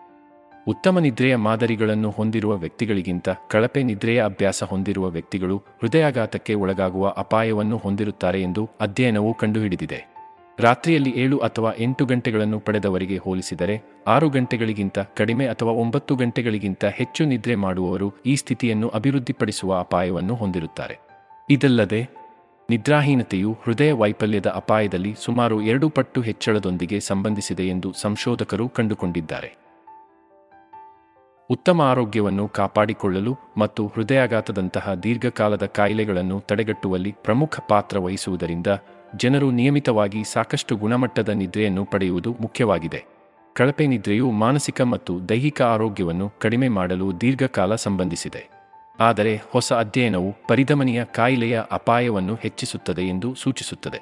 ಉತ್ತಮ ನಿದ್ರೆಯ ಮಾದರಿಗಳನ್ನು ಹೊಂದಿರುವ ವ್ಯಕ್ತಿಗಳಿಗಿಂತ ಕಳಪೆ ನಿದ್ರೆಯ ಅಭ್ಯಾಸ ಹೊಂದಿರುವ ವ್ಯಕ್ತಿಗಳು ಹೃದಯಾಘಾತಕ್ಕೆ ಒಳಗಾಗುವ ಅಪಾಯವನ್ನು ಹೊಂದಿರುತ್ತಾರೆ ಎಂದು ಅಧ್ಯಯನವು ಕಂಡುಹಿಡಿದಿದೆ. ರಾತ್ರಿಯಲ್ಲಿ ಏಳು ಅಥವಾ ಎಂಟು ಗಂಟೆಗಳನ್ನು ಪಡೆದವರಿಗೆ ಹೋಲಿಸಿದರೆ ಆರು ಗಂಟೆಗಳಿಗಿಂತ ಕಡಿಮೆ ಅಥವಾ ಒಂಬತ್ತು ಗಂಟೆಗಳಿಗಿಂತ ಹೆಚ್ಚು ನಿದ್ರೆ ಮಾಡುವವರು ಈ ಸ್ಥಿತಿಯನ್ನು ಅಭಿವೃದ್ಧಿಪಡಿಸುವ ಅಪಾಯವನ್ನು ಹೊಂದಿರುತ್ತಾರೆ. ಇದಲ್ಲದೆ, ನಿದ್ರಾಹೀನತೆಯು ಹೃದಯ ವೈಫಲ್ಯದ ಅಪಾಯದಲ್ಲಿ ಸುಮಾರು ಎರಡು ಪಟ್ಟು ಹೆಚ್ಚಳದೊಂದಿಗೆ ಸಂಬಂಧಿಸಿದೆ ಎಂದು ಸಂಶೋಧಕರು ಕಂಡುಕೊಂಡಿದ್ದಾರೆ. ಉತ್ತಮ ಆರೋಗ್ಯವನ್ನು ಕಾಪಾಡಿಕೊಳ್ಳಲು ಮತ್ತು ಹೃದಯಾಘಾತದಂತಹ ದೀರ್ಘಕಾಲದ ಕಾಯಿಲೆಗಳನ್ನು ತಡೆಗಟ್ಟುವಲ್ಲಿ ಪ್ರಮುಖ ಪಾತ್ರ ವಹಿಸುವುದರಿಂದ ಜನರು ನಿಯಮಿತವಾಗಿ ಸಾಕಷ್ಟು ಗುಣಮಟ್ಟದ ನಿದ್ರೆಯನ್ನು ಪಡೆಯುವುದು ಮುಖ್ಯವಾಗಿದೆ. ಕಳಪೆ ನಿದ್ರೆಯು ಮಾನಸಿಕ ಮತ್ತು ದೈಹಿಕ ಆರೋಗ್ಯವನ್ನು ಕಡಿಮೆ ಮಾಡಲು ದೀರ್ಘಕಾಲ ಸಂಬಂಧಿಸಿದೆ. ಆದರೆ ಹೊಸ ಅಧ್ಯಯನವು ಪರಿಧಮನಿಯ ಕಾಯಿಲೆಯ ಅಪಾಯವನ್ನು ಹೆಚ್ಚಿಸುತ್ತದೆ ಎಂದು ಸೂಚಿಸುತ್ತದೆ.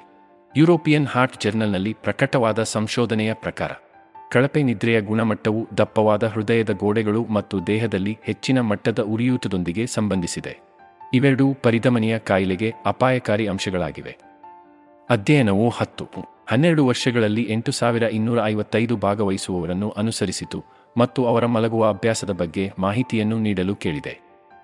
ಯುರೋಪಿಯನ್ ಹಾರ್ಟ್ ಜರ್ನಲ್ನಲ್ಲಿ ಪ್ರಕಟವಾದ ಸಂಶೋಧನೆಯ ಪ್ರಕಾರ, ಕಳಪೆ ನಿದ್ರೆಯ ಗುಣಮಟ್ಟವು ದಪ್ಪವಾದ ಹೃದಯದ ಗೋಡೆಗಳು ಮತ್ತು ದೇಹದಲ್ಲಿ ಹೆಚ್ಚಿನ ಮಟ್ಟದ ಉರಿಯೂತದೊಂದಿಗೆ ಸಂಬಂಧಿಸಿದೆ. ಇವೆರಡೂ ಪರಿಧಮನಿಯ ಕಾಯಿಲೆಗೆ ಅಪಾಯಕಾರಿ ಅಂಶಗಳಾಗಿವೆ. ಅಧ್ಯಯನವು ಹತ್ತು. ಹನ್ನೆರಡು ವರ್ಷಗಳಲ್ಲಿ ಎಂಟು ಸಾವಿರ ಇನ್ನೂರ ಐವತ್ತೈದು ಭಾಗವಹಿಸುವವರನ್ನು ಅನುಸರಿಸಿತು ಮತ್ತು ಅವರ ಮಲಗುವ ಅಭ್ಯಾಸದ ಬಗ್ಗೆ ಮಾಹಿತಿಯನ್ನು ನೀಡಲು ಕೇಳಿದೆ.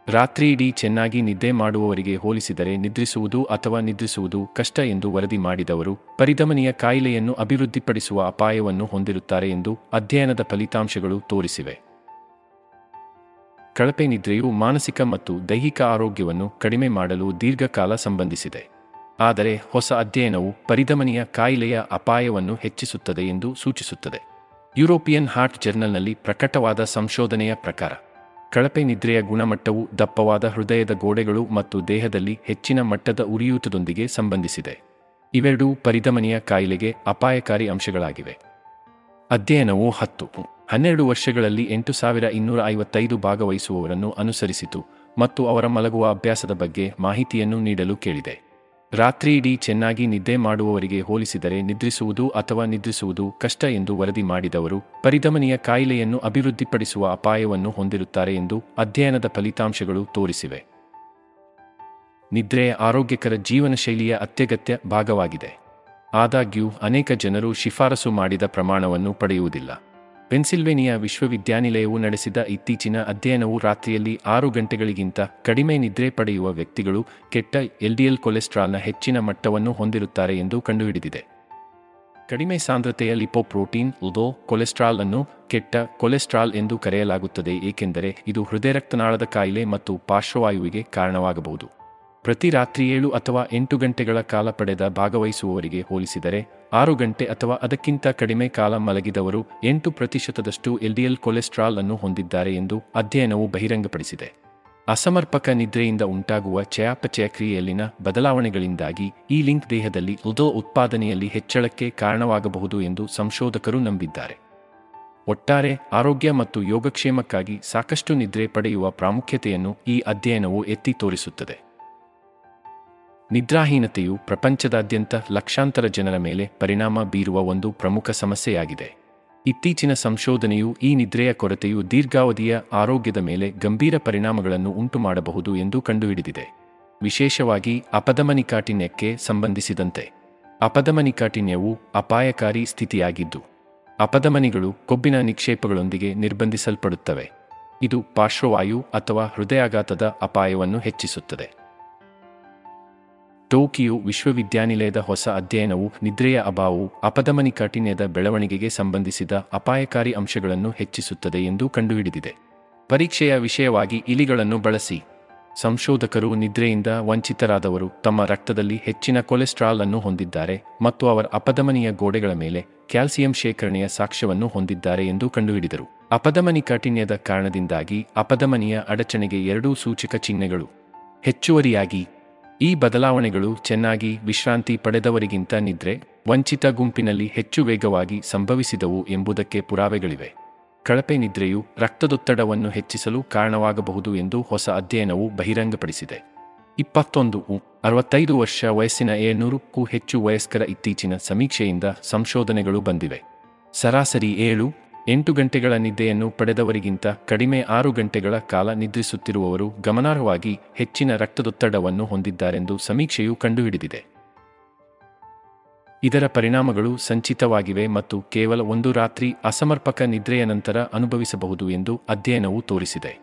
ರಾತ್ರಿಯಿಡೀ ಚೆನ್ನಾಗಿ ನಿದ್ದೆ ಮಾಡುವವರಿಗೆ ಹೋಲಿಸಿದರೆ ನಿದ್ರಿಸುವುದು ಅಥವಾ ನಿದ್ರಿಸುವುದು ಕಷ್ಟ ಎಂದು ವರದಿ ಮಾಡಿದವರು ಪರಿಧಮನಿಯ ಕಾಯಿಲೆಯನ್ನು ಅಭಿವೃದ್ಧಿಪಡಿಸುವ ಅಪಾಯವನ್ನು ಹೊಂದಿರುತ್ತಾರೆ ಎಂದು ಅಧ್ಯಯನದ ಫಲಿತಾಂಶಗಳು ತೋರಿಸಿವೆ. ಕಳಪೆ ನಿದ್ರೆಯು ಮಾನಸಿಕ ಮತ್ತು ದೈಹಿಕ ಆರೋಗ್ಯವನ್ನು ಕಡಿಮೆ ಮಾಡಲು ದೀರ್ಘಕಾಲ ಸಂಬಂಧಿಸಿದೆ. ಆದರೆ ಹೊಸ ಅಧ್ಯಯನವು ಪರಿಧಮನಿಯ ಕಾಯಿಲೆಯ ಅಪಾಯವನ್ನು ಹೆಚ್ಚಿಸುತ್ತದೆ ಎಂದು ಸೂಚಿಸುತ್ತದೆ. ಯುರೋಪಿಯನ್ ಹಾರ್ಟ್ ಜರ್ನಲ್ನಲ್ಲಿ ಪ್ರಕಟವಾದ ಸಂಶೋಧನೆಯ ಪ್ರಕಾರ, ಕಳಪೆ ನಿದ್ರೆಯ ಗುಣಮಟ್ಟವು ದಪ್ಪವಾದ ಹೃದಯದ ಗೋಡೆಗಳು ಮತ್ತು ದೇಹದಲ್ಲಿ ಹೆಚ್ಚಿನ ಮಟ್ಟದ ಉರಿಯೂತದೊಂದಿಗೆ ಸಂಬಂಧಿಸಿದೆ. ಇವೆರಡೂ ಪರಿಧಮನಿಯ ಕಾಯಿಲೆಗೆ ಅಪಾಯಕಾರಿ ಅಂಶಗಳಾಗಿವೆ. ಅಧ್ಯಯನವು ಹತ್ತು, ಹನ್ನೆರಡು ವರ್ಷಗಳಲ್ಲಿ ಎಂಟು ಸಾವಿರ ಇನ್ನೂರ ಐವತ್ತೈದು ಭಾಗವಹಿಸುವವರನ್ನು ಅನುಸರಿಸಿತು ಮತ್ತು ಅವರ ಮಲಗುವ ಅಭ್ಯಾಸದ ಬಗ್ಗೆ ಮಾಹಿತಿಯನ್ನು ನೀಡಲು ಕೇಳಿದೆ. ರಾತ್ರಿಯಿಡೀ ಚೆನ್ನಾಗಿ ನಿದ್ದೆ ಮಾಡುವವರಿಗೆ ಹೋಲಿಸಿದರೆ ನಿದ್ರಿಸುವುದು ಅಥವಾ ನಿದ್ರಿಸುವುದು ಕಷ್ಟ ಎಂದು ವರದಿ ಮಾಡಿದವರು, ಪರಿಧಮನಿಯ ಕಾಯಿಲೆಯನ್ನು ಅಭಿವೃದ್ಧಿಪಡಿಸುವ ಅಪಾಯವನ್ನು ಹೊಂದಿರುತ್ತಾರೆ ಎಂದು ಅಧ್ಯಯನದ ಫಲಿತಾಂಶಗಳು ತೋರಿಸಿವೆ. ನಿದ್ರೆಯ ಆರೋಗ್ಯಕರ ಜೀವನ ಶೈಲಿಯ ಅತ್ಯಗತ್ಯ ಭಾಗವಾಗಿದೆ. ಆದಾಗ್ಯೂ, ಅನೇಕ ಜನರು ಶಿಫಾರಸು ಮಾಡಿದ ಪ್ರಮಾಣವನ್ನು ಪಡೆಯುವುದಿಲ್ಲ. ಪೆನ್ಸಿಲ್ವೇನಿಯಾ ವಿಶ್ವವಿದ್ಯಾನಿಲಯವು ನಡೆಸಿದ ಇತ್ತೀಚಿನ ಅಧ್ಯಯನವು ರಾತ್ರಿಯಲ್ಲಿ ಆರು ಗಂಟೆಗಳಿಗಿಂತ ಕಡಿಮೆ ನಿದ್ರೆ ಪಡೆಯುವ ವ್ಯಕ್ತಿಗಳು ಕೆಟ್ಟ ಎಲ್ಡಿಎಲ್ ಕೊಲೆಸ್ಟ್ರಾಲ್ನ ಹೆಚ್ಚಿನ ಮಟ್ಟವನ್ನು ಹೊಂದಿರುತ್ತಾರೆ ಎಂದು ಕಂಡುಹಿಡಿದಿದೆ. ಕಡಿಮೆ ಸಾಂದ್ರತೆಯ ಲಿಪೋಪ್ರೋಟೀನ್, ಉದೋ, ಕೊಲೆಸ್ಟ್ರಾಲ್ ಅನ್ನು ಕೆಟ್ಟ ಕೊಲೆಸ್ಟ್ರಾಲ್ ಎಂದು ಕರೆಯಲಾಗುತ್ತದೆ, ಏಕೆಂದರೆ ಇದು ಹೃದಯ ರಕ್ತನಾಳದ ಕಾಯಿಲೆ ಮತ್ತು ಪಾರ್ಶ್ವವಾಯುವಿಗೆ ಕಾರಣವಾಗಬಹುದು. ಪ್ರತಿ ರಾತ್ರಿ ಏಳು ಅಥವಾ ಎಂಟು ಗಂಟೆಗಳ ಕಾಲ ಪಡೆದ ಭಾಗವಹಿಸುವವರಿಗೆ ಹೋಲಿಸಿದರೆ ಆರು ಗಂಟೆ ಅಥವಾ ಅದಕ್ಕಿಂತ ಕಡಿಮೆ ಕಾಲ ಮಲಗಿದವರು ಎಂಟು ಪ್ರತಿಶತದಷ್ಟು ಎಲ್ಡಿಎಲ್ ಕೊಲೆಸ್ಟ್ರಾಲ್ ಅನ್ನು ಹೊಂದಿದ್ದಾರೆ ಎಂದು ಅಧ್ಯಯನವು ಬಹಿರಂಗಪಡಿಸಿದೆ. ಅಸಮರ್ಪಕ ನಿದ್ರೆಯಿಂದ ಉಂಟಾಗುವ ಚಯಾಪಚಯ ಕ್ರಿಯೆಯಲ್ಲಿನ ಬದಲಾವಣೆಗಳಿಂದಾಗಿ ಈ ಲಿಂಕ್ ದೇಹದಲ್ಲಿ ಉದೋ ಉತ್ಪಾದನೆಯಲ್ಲಿ ಹೆಚ್ಚಳಕ್ಕೆ ಕಾರಣವಾಗಬಹುದು ಎಂದು ಸಂಶೋಧಕರು ನಂಬಿದ್ದಾರೆ. ಒಟ್ಟಾರೆ, ಆರೋಗ್ಯ ಮತ್ತು ಯೋಗಕ್ಷೇಮಕ್ಕಾಗಿ ಸಾಕಷ್ಟು ನಿದ್ರೆ ಪಡೆಯುವ ಪ್ರಾಮುಖ್ಯತೆಯನ್ನು ಈ ಅಧ್ಯಯನವು ಎತ್ತಿ ತೋರಿಸುತ್ತದೆ. ನಿದ್ರಾಹೀನತೆಯು ಪ್ರಪಂಚದಾದ್ಯಂತ ಲಕ್ಷಾಂತರ ಜನರ ಮೇಲೆ ಪರಿಣಾಮ ಬೀರುವ ಒಂದು ಪ್ರಮುಖ ಸಮಸ್ಯೆಯಾಗಿದೆ. ಇತ್ತೀಚಿನ ಸಂಶೋಧನೆಯು ಈ ನಿದ್ರೆಯ ಕೊರತೆಯು ದೀರ್ಘಾವಧಿಯ ಆರೋಗ್ಯದ ಮೇಲೆ ಗಂಭೀರ ಪರಿಣಾಮಗಳನ್ನು ಉಂಟುಮಾಡಬಹುದು ಎಂದು ಕಂಡುಹಿಡಿದಿದೆ. ವಿಶೇಷವಾಗಿ ಅಪಧಮನಿಕಾಠಿಣ್ಯಕ್ಕೆ ಸಂಬಂಧಿಸಿದಂತೆ. ಅಪಧಮನಿಕಾಠಿಣ್ಯವು ಅಪಾಯಕಾರಿ ಸ್ಥಿತಿಯಾಗಿದ್ದು, ಅಪಧಮನಿಗಳು ಕೊಬ್ಬಿನ ನಿಕ್ಷೇಪಗಳೊಂದಿಗೆ ನಿರ್ಬಂಧಿಸಲ್ಪಡುತ್ತವೆ. ಇದು ಪಾರ್ಶ್ವವಾಯು ಅಥವಾ ಹೃದಯಾಘಾತದ ಅಪಾಯವನ್ನು ಹೆಚ್ಚಿಸುತ್ತದೆ. ಟೋಕಿಯೋ ವಿಶ್ವವಿದ್ಯಾನಿಲಯದ ಹೊಸ ಅಧ್ಯಯನವು ನಿದ್ರೆಯ ಅಭಾವವು ಅಪಧಮನಿಕಾಠಿಣ್ಯದ ಬೆಳವಣಿಗೆಗೆ ಸಂಬಂಧಿಸಿದ ಅಪಾಯಕಾರಿ ಅಂಶಗಳನ್ನು ಹೆಚ್ಚಿಸುತ್ತದೆ ಎಂದು ಕಂಡುಹಿಡಿದಿದೆ. ಪರೀಕ್ಷೆಯ ವಿಷಯವಾಗಿ ಇಲಿಗಳನ್ನು ಬಳಸಿ. ಸಂಶೋಧಕರು ನಿದ್ರೆಯಿಂದ ವಂಚಿತರಾದವರು ತಮ್ಮ ರಕ್ತದಲ್ಲಿ ಹೆಚ್ಚಿನ ಕೊಲೆಸ್ಟ್ರಾಲ್ ಅನ್ನು ಹೊಂದಿದ್ದಾರೆ ಮತ್ತು ಅವರ ಅಪಧಮನಿಯ ಗೋಡೆಗಳ ಮೇಲೆ ಕ್ಯಾಲ್ಸಿಯಂ ಶೇಖರಣೆಯ ಸಾಕ್ಷ್ಯವನ್ನು ಹೊಂದಿದ್ದಾರೆ ಎಂದು ಕಂಡುಹಿಡಿದರು. ಅಪಧಮನಿ ಕಾಠಿಣ್ಯದ ಕಾರಣದಿಂದಾಗಿ ಅಪಧಮನಿಯ ಅಡಚಣೆಗೆ ಎರಡೂ ಸೂಚಕ ಚಿಹ್ನೆಗಳು ಹೆಚ್ಚುವರಿಯಾಗಿ ಈ ಬದಲಾವಣೆಗಳು ಚೆನ್ನಾಗಿ ವಿಶ್ರಾಂತಿ ಪಡೆದವರಿಗಿಂತ ನಿದ್ರೆ, ವಂಚಿತ ಗುಂಪಿನಲ್ಲಿ ಹೆಚ್ಚು ವೇಗವಾಗಿ ಸಂಭವಿಸಿದವು ಎಂಬುದಕ್ಕೆ ಪುರಾವೆಗಳಿವೆ. ಕಳಪೆ ನಿದ್ರೆಯು ರಕ್ತದೊತ್ತಡವನ್ನು ಹೆಚ್ಚಿಸಲು ಕಾರಣವಾಗಬಹುದು ಎಂದು ಹೊಸ ಅಧ್ಯಯನವು ಬಹಿರಂಗಪಡಿಸಿದೆ. ಇಪ್ಪತ್ತೊಂದು ಅರವತ್ತೈದು ವರ್ಷ ವಯಸ್ಸಿನ ಏಳ್ನೂರಕ್ಕೂ ಹೆಚ್ಚು ವಯಸ್ಕರ ಇತ್ತೀಚಿನ ಸಮೀಕ್ಷೆಯಿಂದ ಸಂಶೋಧನೆಗಳು ಬಂದಿವೆ. ಸರಾಸರಿ ಏಳು ಎಂಟು ಗಂಟೆಗಳ ನಿದ್ದೆಯನ್ನು ಪಡೆದವರಿಗಿಂತ ಕಡಿಮೆ ಆರು ಗಂಟೆಗಳ ಕಾಲ ನಿದ್ರಿಸುತ್ತಿರುವವರು ಗಮನಾರ್ಹವಾಗಿ ಹೆಚ್ಚಿನ ರಕ್ತದೊತ್ತಡವನ್ನು ಹೊಂದಿದ್ದಾರೆಂದು ಸಮೀಕ್ಷೆಯು ಕಂಡುಹಿಡಿದಿದೆ. ಇದರ ಪರಿಣಾಮಗಳು ಸಂಚಿತವಾಗಿವೆ ಮತ್ತು ಕೇವಲ ಒಂದು ರಾತ್ರಿ ಅಸಮರ್ಪಕ ನಿದ್ರೆಯ ನಂತರ ಅನುಭವಿಸಬಹುದು ಎಂದು ಅಧ್ಯಯನವು ತೋರಿಸಿದೆ.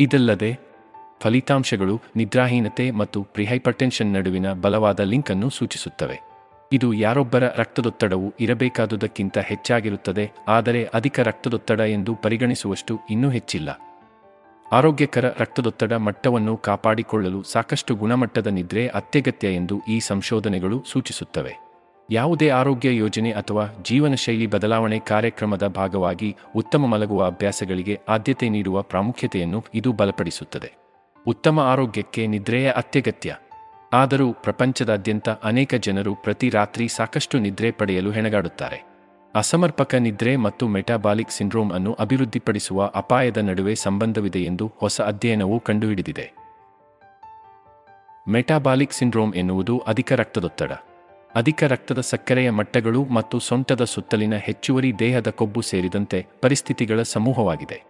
ಇದಲ್ಲದೆ, ಫಲಿತಾಂಶಗಳು ನಿದ್ರಾಹೀನತೆ ಮತ್ತು ಪ್ರಿಹೈಪರ್ಟೆನ್ಷನ್ ನಡುವಿನ ಬಲವಾದ ಲಿಂಕ್ ಅನ್ನು ಸೂಚಿಸುತ್ತವೆ. ಇದು ಯಾರೊಬ್ಬರ ರಕ್ತದೊತ್ತಡವು ಇರಬೇಕಾದುದಕ್ಕಿಂತ ಹೆಚ್ಚಾಗಿರುತ್ತದೆ, ಆದರೆ ಅಧಿಕ ರಕ್ತದೊತ್ತಡ ಎಂದು ಪರಿಗಣಿಸುವಷ್ಟು ಇನ್ನೂ ಹೆಚ್ಚಿಲ್ಲ. ಆರೋಗ್ಯಕರ ರಕ್ತದೊತ್ತಡ ಮಟ್ಟವನ್ನು ಕಾಪಾಡಿಕೊಳ್ಳಲು ಸಾಕಷ್ಟು ಗುಣಮಟ್ಟದ ನಿದ್ರೆ ಅತ್ಯಗತ್ಯ ಎಂದು ಈ ಸಂಶೋಧನೆಗಳು ಸೂಚಿಸುತ್ತವೆ. ಯಾವುದೇ ಆರೋಗ್ಯ ಯೋಜನೆ ಅಥವಾ ಜೀವನಶೈಲಿ ಬದಲಾವಣೆ ಕಾರ್ಯಕ್ರಮದ ಭಾಗವಾಗಿ ಉತ್ತಮ ಮಲಗುವ ಅಭ್ಯಾಸಗಳಿಗೆ ಆದ್ಯತೆ ನೀಡುವ ಪ್ರಾಮುಖ್ಯತೆಯನ್ನು ಇದು ಬಲಪಡಿಸುತ್ತದೆ. ಉತ್ತಮ ಆರೋಗ್ಯಕ್ಕೆ ನಿದ್ರೆಯ ಅತ್ಯಗತ್ಯ. ಆದರೂ ಪ್ರಪಂಚದಾದ್ಯಂತ ಅನೇಕ ಜನರು ಪ್ರತಿ ರಾತ್ರಿ ಸಾಕಷ್ಟು ನಿದ್ರೆ ಪಡೆಯಲು ಹೆಣಗಾಡುತ್ತಾರೆ. ಅಸಮರ್ಪಕ ನಿದ್ರೆ ಮತ್ತು ಮೆಟಾಬಾಲಿಕ್ ಸಿಂಡ್ರೋಮ್ ಅನ್ನು ಅಭಿವೃದ್ಧಿಪಡಿಸುವ ಅಪಾಯದ ನಡುವೆ ಸಂಬಂಧವಿದೆ ಎಂದು ಹೊಸ ಅಧ್ಯಯನವು ಕಂಡುಹಿಡಿದಿದೆ. ಮೆಟಾಬಾಲಿಕ್ ಸಿಂಡ್ರೋಮ್ ಎನ್ನುವುದು ಅಧಿಕ ರಕ್ತದೊತ್ತಡ. ಅಧಿಕ ರಕ್ತದ ಸಕ್ಕರೆಯ ಮಟ್ಟಗಳು ಮತ್ತು ಸೊಂಟದ ಸುತ್ತಲಿನ ಹೆಚ್ಚುವರಿ ದೇಹದ ಕೊಬ್ಬು ಸೇರಿದಂತೆ ಪರಿಸ್ಥಿತಿಗಳ ಸಮೂಹವಾಗಿದೆ.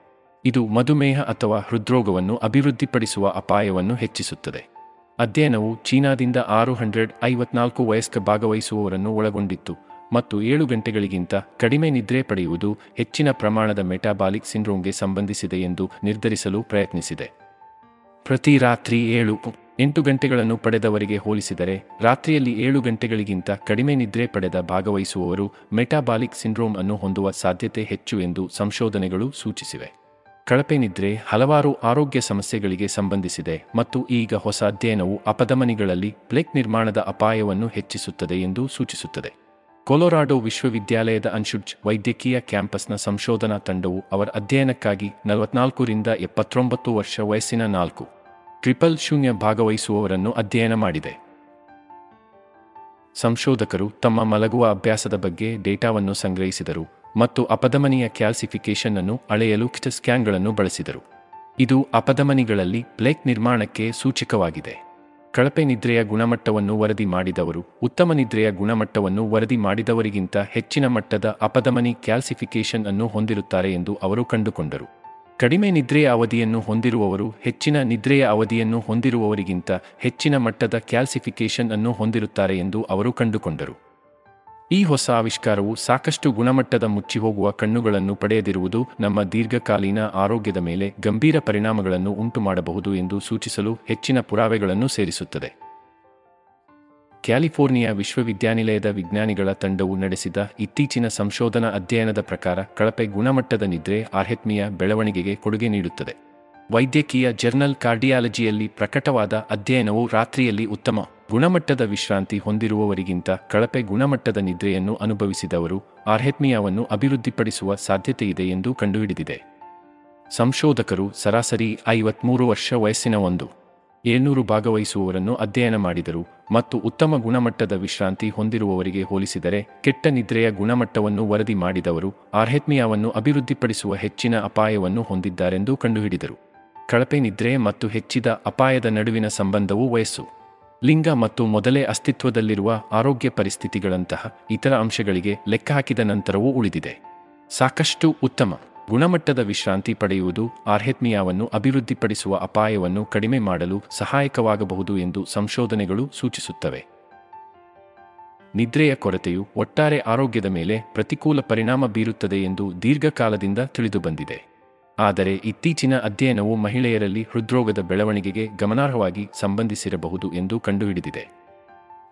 ಇದು ಮಧುಮೇಹ ಅಥವಾ ಹೃದ್ರೋಗವನ್ನು ಅಭಿವೃದ್ಧಿಪಡಿಸುವ ಅಪಾಯವನ್ನು ಹೆಚ್ಚಿಸುತ್ತದೆ. ಅಧ್ಯಯನವು ಚೀನಾದಿಂದ ಆರು ಹಂಡ್ರೆಡ್ ಐವತ್ನಾಲ್ಕು ವಯಸ್ಕ ಭಾಗವಹಿಸುವವರನ್ನು ಒಳಗೊಂಡಿತ್ತು ಮತ್ತು ಏಳು ಗಂಟೆಗಳಿಗಿಂತ ಕಡಿಮೆ ನಿದ್ರೆ ಪಡೆಯುವುದು ಹೆಚ್ಚಿನ ಪ್ರಮಾಣದ ಮೆಟಾಬಾಲಿಕ್ ಸಿಂಡ್ರೋಮ್ಗೆ ಸಂಬಂಧಿಸಿದೆ ಎಂದು ನಿರ್ಧರಿಸಲು ಪ್ರಯತ್ನಿಸಿದೆ. ಪ್ರತಿ ರಾತ್ರಿ ಏಳು, ಎಂಟು ಗಂಟೆಗಳನ್ನು ಪಡೆದವರಿಗೆ ಹೋಲಿಸಿದರೆ ರಾತ್ರಿಯಲ್ಲಿ ಏಳು ಗಂಟೆಗಳಿಗಿಂತ ಕಡಿಮೆ ನಿದ್ರೆ ಪಡೆದ ಭಾಗವಹಿಸುವವರು ಮೆಟಾಬಾಲಿಕ್ ಸಿಂಡ್ರೋಮ್ ಅನ್ನು ಹೊಂದುವ ಸಾಧ್ಯತೆ ಹೆಚ್ಚು ಎಂದು ಸಂಶೋಧನೆಗಳು ಸೂಚಿಸಿವೆ. ಕಳಪೆ ನಿದ್ರೆ ಹಲವಾರು ಆರೋಗ್ಯ ಸಮಸ್ಯೆಗಳಿಗೆ ಸಂಬಂಧಿಸಿದೆ ಮತ್ತು ಈಗ ಹೊಸ ಅಧ್ಯಯನವು ಅಪಧಮನಿಗಳಲ್ಲಿ ಪ್ಲೇಕ್ ನಿರ್ಮಾಣದ ಅಪಾಯವನ್ನು ಹೆಚ್ಚಿಸುತ್ತದೆ ಎಂದು ಸೂಚಿಸುತ್ತದೆ. ಕೊಲೊರಾಡೋ ವಿಶ್ವವಿದ್ಯಾಲಯದ ಅನ್ಶುಡ್ಜ್ ವೈದ್ಯಕೀಯ ಕ್ಯಾಂಪಸ್ನ ಸಂಶೋಧನಾ ತಂಡವು ಅವರ ಅಧ್ಯಯನಕ್ಕಾಗಿ ನಲವತ್ನಾಲ್ಕರಿಂದ ಎಪ್ಪತ್ತೊಂಬತ್ತು ವರ್ಷ ವಯಸ್ಸಿನ ನಾಲ್ಕು, ಟ್ರಿಪಲ್ ಶೂನ್ಯ ಭಾಗವಹಿಸುವವರನ್ನು ಅಧ್ಯಯನ ಮಾಡಿದೆ. ಸಂಶೋಧಕರು ತಮ್ಮ ಮಲಗುವ ಅಭ್ಯಾಸದ ಬಗ್ಗೆ ಡೇಟಾವನ್ನು ಸಂಗ್ರಹಿಸಿದರು. ಮತ್ತು ಅಪಧಮನಿಯ ಕ್ಯಾಲ್ಸಿಫಿಕೇಶನ್ ಅನ್ನು ಅಳೆಯಲು ಕಿಟ ಸ್ಕ್ಯಾನ್ಗಳನ್ನು ಬಳಸಿದರು. ಇದು ಅಪಧಮನಿಗಳಲ್ಲಿ ಪ್ಲೇಕ್ ನಿರ್ಮಾಣಕ್ಕೆ ಸೂಚಕವಾಗಿದೆ. ಕಳಪೆ ನಿದ್ರೆಯ ಗುಣಮಟ್ಟವನ್ನು ವರದಿ ಮಾಡಿದವರು, ಉತ್ತಮ ನಿದ್ರೆಯ ಗುಣಮಟ್ಟವನ್ನು ವರದಿ ಮಾಡಿದವರಿಗಿಂತ ಹೆಚ್ಚಿನ ಮಟ್ಟದ ಅಪಧಮನಿ ಕ್ಯಾಲ್ಸಿಫಿಕೇಶನ್ ಅನ್ನು ಹೊಂದಿರುತ್ತಾರೆ ಎಂದು ಅವರು ಕಂಡುಕೊಂಡರು. ಕಡಿಮೆ ನಿದ್ರೆಯ ಅವಧಿಯನ್ನು ಹೊಂದಿರುವವರು ಹೆಚ್ಚಿನ ನಿದ್ರೆಯ ಅವಧಿಯನ್ನು ಹೊಂದಿರುವವರಿಗಿಂತ ಹೆಚ್ಚಿನ ಮಟ್ಟದ ಕ್ಯಾಲ್ಸಿಫಿಕೇಶನ್ ಅನ್ನು ಹೊಂದಿರುತ್ತಾರೆ ಎಂದು ಅವರು ಕಂಡುಕೊಂಡರು. ಈ ಹೊಸ ಆವಿಷ್ಕಾರವು ಸಾಕಷ್ಟು ಗುಣಮಟ್ಟದ ಮುಚ್ಚಿಹೋಗುವ ಕಣ್ಣುಗಳನ್ನು ಪಡೆಯದಿರುವುದು ನಮ್ಮ ದೀರ್ಘಕಾಲೀನ ಆರೋಗ್ಯದ ಮೇಲೆ ಗಂಭೀರ ಪರಿಣಾಮಗಳನ್ನು ಉಂಟುಮಾಡಬಹುದು ಎಂದು ಸೂಚಿಸಲು ಹೆಚ್ಚಿನ ಪುರಾವೆಗಳನ್ನು ಸೇರಿಸುತ್ತದೆ. ಕ್ಯಾಲಿಫೋರ್ನಿಯಾ ವಿಶ್ವವಿದ್ಯಾನಿಲಯದ ವಿಜ್ಞಾನಿಗಳ ತಂಡವು ನಡೆಸಿದ ಇತ್ತೀಚಿನ ಸಂಶೋಧನಾ ಅಧ್ಯಯನದ ಪ್ರಕಾರ ಕಳಪೆ ಗುಣಮಟ್ಟದ ನಿದ್ರೆ ಆರ್ಹೆತ್ಮಿಯ ಬೆಳವಣಿಗೆಗೆ ಕೊಡುಗೆ ನೀಡುತ್ತದೆ. ವೈದ್ಯಕೀಯ ಜರ್ನಲ್ ಕಾರ್ಡಿಯಾಲಜಿಯಲ್ಲಿ ಪ್ರಕಟವಾದ ಅಧ್ಯಯನವು ರಾತ್ರಿಯಲ್ಲಿ ಉತ್ತಮ ಗುಣಮಟ್ಟದ ವಿಶ್ರಾಂತಿ ಹೊಂದಿರುವವರಿಗಿಂತ ಕಳಪೆ ಗುಣಮಟ್ಟದ ನಿದ್ರೆಯನ್ನು ಅನುಭವಿಸಿದವರು ಆರ್ಹೆತ್ಮಿಯಾವನ್ನು ಅಭಿವೃದ್ಧಿಪಡಿಸುವ ಸಾಧ್ಯತೆಯಿದೆ ಎಂದು ಕಂಡುಹಿಡಿದಿದೆ. ಸಂಶೋಧಕರು ಸರಾಸರಿ ಐವತ್ಮೂರು ವರ್ಷ ವಯಸ್ಸಿನ ಒಂದು, ಏಳ್ನೂರು ಭಾಗವಹಿಸುವವರನ್ನು ಅಧ್ಯಯನ ಮಾಡಿದರು ಮತ್ತು ಉತ್ತಮ ಗುಣಮಟ್ಟದ ವಿಶ್ರಾಂತಿ ಹೊಂದಿರುವವರಿಗೆ ಹೋಲಿಸಿದರೆ ಕೆಟ್ಟ ನಿದ್ರೆಯ ಗುಣಮಟ್ಟವನ್ನು ವರದಿ ಮಾಡಿದವರು ಆರ್ಹೆತ್ಮಿಯಾವನ್ನು ಅಭಿವೃದ್ಧಿಪಡಿಸುವ ಹೆಚ್ಚಿನ ಅಪಾಯವನ್ನು ಹೊಂದಿದ್ದಾರೆಂದು ಕಂಡುಹಿಡಿದರು. ಕಳಪೆ ನಿದ್ರೆ ಮತ್ತು ಹೆಚ್ಚಿದ ಅಪಾಯದ ನಡುವಿನ ಸಂಬಂಧವು ವಯಸ್ಸು. ಲಿಂಗ ಮತ್ತು ಮೊದಲೇ ಅಸ್ತಿತ್ವದಲ್ಲಿರುವ ಆರೋಗ್ಯ ಪರಿಸ್ಥಿತಿಗಳಂತಹ ಇತರ ಅಂಶಗಳಿಗೆ ಲೆಕ್ಕ ಹಾಕಿದ ನಂತರವೂ ಉಳಿದಿದೆ. ಸಾಕಷ್ಟು ಉತ್ತಮ ಗುಣಮಟ್ಟದ ವಿಶ್ರಾಂತಿ ಪಡೆಯುವುದು ಆರ್ಹೆತ್ಮಿಯಾವನ್ನು ಅಭಿವೃದ್ಧಿಪಡಿಸುವ ಅಪಾಯವನ್ನು ಕಡಿಮೆ ಮಾಡಲು ಸಹಾಯಕವಾಗಬಹುದು ಎಂದು ಸಂಶೋಧನೆಗಳು ಸೂಚಿಸುತ್ತವೆ. ನಿದ್ರೆಯ ಕೊರತೆಯು ಒಟ್ಟಾರೆ ಆರೋಗ್ಯದ ಮೇಲೆ ಪ್ರತಿಕೂಲ ಪರಿಣಾಮ ಬೀರುತ್ತದೆ ಎಂದು ದೀರ್ಘಕಾಲದಿಂದ ತಿಳಿದುಬಂದಿದೆ. ಆದರೆ ಇತ್ತೀಚಿನ ಅಧ್ಯಯನವು ಮಹಿಳೆಯರಲ್ಲಿ ಹೃದ್ರೋಗದ ಬೆಳವಣಿಗೆಗೆ ಗಮನಾರ್ಹವಾಗಿ ಸಂಬಂಧಿಸಿರಬಹುದು ಎಂದು ಕಂಡುಹಿಡಿದಿದೆ.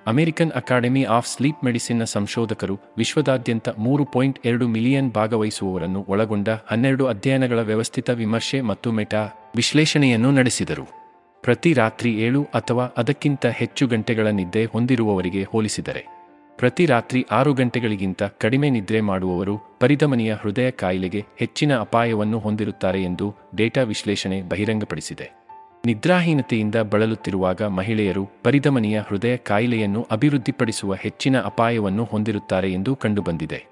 ಅಮೆರಿಕನ್ ಅಕಾಡೆಮಿ ಆಫ್ ಸ್ಲೀಪ್ ಮೆಡಿಸಿನ್ನ ಸಂಶೋಧಕರು ವಿಶ್ವದಾದ್ಯಂತ ಮೂರು ಪಾಯಿಂಟ್ ಎರಡು ಮಿಲಿಯನ್ ಭಾಗವಹಿಸುವವರನ್ನು ಒಳಗೊಂಡ ಹನ್ನೆರಡು ಅಧ್ಯಯನಗಳ ವ್ಯವಸ್ಥಿತ ವಿಮರ್ಶೆ ಮತ್ತು ಮೆಟಾ ವಿಶ್ಲೇಷಣೆಯನ್ನು ನಡೆಸಿದರು. ಪ್ರತಿ ರಾತ್ರಿ ಏಳು ಅಥವಾ ಅದಕ್ಕಿಂತ ಹೆಚ್ಚು ಗಂಟೆಗಳ ನಿದ್ದೆ ಹೊಂದಿರುವವರಿಗೆ ಹೋಲಿಸಿದರೆ ಪ್ರತಿ ರಾತ್ರಿ ಆರು ಗಂಟೆಗಳಿಗಿಂತ ಕಡಿಮೆ ನಿದ್ರೆ ಮಾಡುವವರು ಪರಿಧಮನಿಯ ಹೃದಯ ಕಾಯಿಲೆಗೆ ಹೆಚ್ಚಿನ ಅಪಾಯವನ್ನು ಹೊಂದಿರುತ್ತಾರೆ ಎಂದು ಡೇಟಾ ವಿಶ್ಲೇಷಣೆ ಬಹಿರಂಗಪಡಿಸಿದೆ. ನಿದ್ರಾಹೀನತೆಯಿಂದ ಬಳಲುತ್ತಿರುವಾಗ ಮಹಿಳೆಯರು ಪರಿಧಮನಿಯ ಹೃದಯ ಕಾಯಿಲೆಯನ್ನು ಅಭಿವೃದ್ಧಿಪಡಿಸುವ ಹೆಚ್ಚಿನ ಅಪಾಯವನ್ನು ಹೊಂದಿರುತ್ತಾರೆ ಎಂದು ಕಂಡುಬಂದಿದೆ.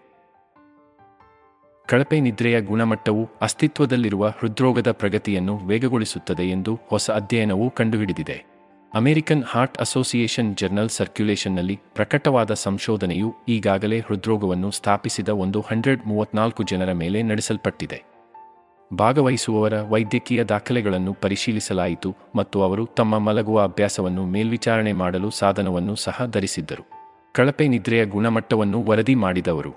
ಕಳಪೆ ನಿದ್ರೆಯ ಗುಣಮಟ್ಟವು ಅಸ್ತಿತ್ವದಲ್ಲಿರುವ ಹೃದ್ರೋಗದ ಪ್ರಗತಿಯನ್ನು ವೇಗಗೊಳಿಸುತ್ತದೆ ಎಂದು ಹೊಸ ಅಧ್ಯಯನವು ಕಂಡುಹಿಡಿದಿದೆ. ಅಮೆರಿಕನ್ ಹಾರ್ಟ್ ಅಸೋಸಿಯೇಷನ್ ಜರ್ನಲ್ ಸರ್ಕ್ಯುಲೇಷನ್ನಲ್ಲಿ ಪ್ರಕಟವಾದ ಸಂಶೋಧನೆಯು ಈಗಾಗಲೇ ಹೃದ್ರೋಗವನ್ನು ಸ್ಥಾಪಿಸಿದ ಒಂದು ಹಂಡ್ರೆಡ್ ಮೂವತ್ನಾಲ್ಕು ಜನರ ಮೇಲೆ ನಡೆಸಲ್ಪಟ್ಟಿದೆ. ಭಾಗವಹಿಸುವವರ ವೈದ್ಯಕೀಯ ದಾಖಲೆಗಳನ್ನು ಪರಿಶೀಲಿಸಲಾಯಿತು ಮತ್ತು ಅವರು ತಮ್ಮ ಮಲಗುವ ಅಭ್ಯಾಸವನ್ನು ಮೇಲ್ವಿಚಾರಣೆ ಮಾಡಲು ಸಾಧನವನ್ನು ಸಹ ಧರಿಸಿದ್ದರು. ಕಳಪೆ ನಿದ್ರೆಯ ಗುಣಮಟ್ಟವನ್ನು ವರದಿ ಮಾಡಿದವರು.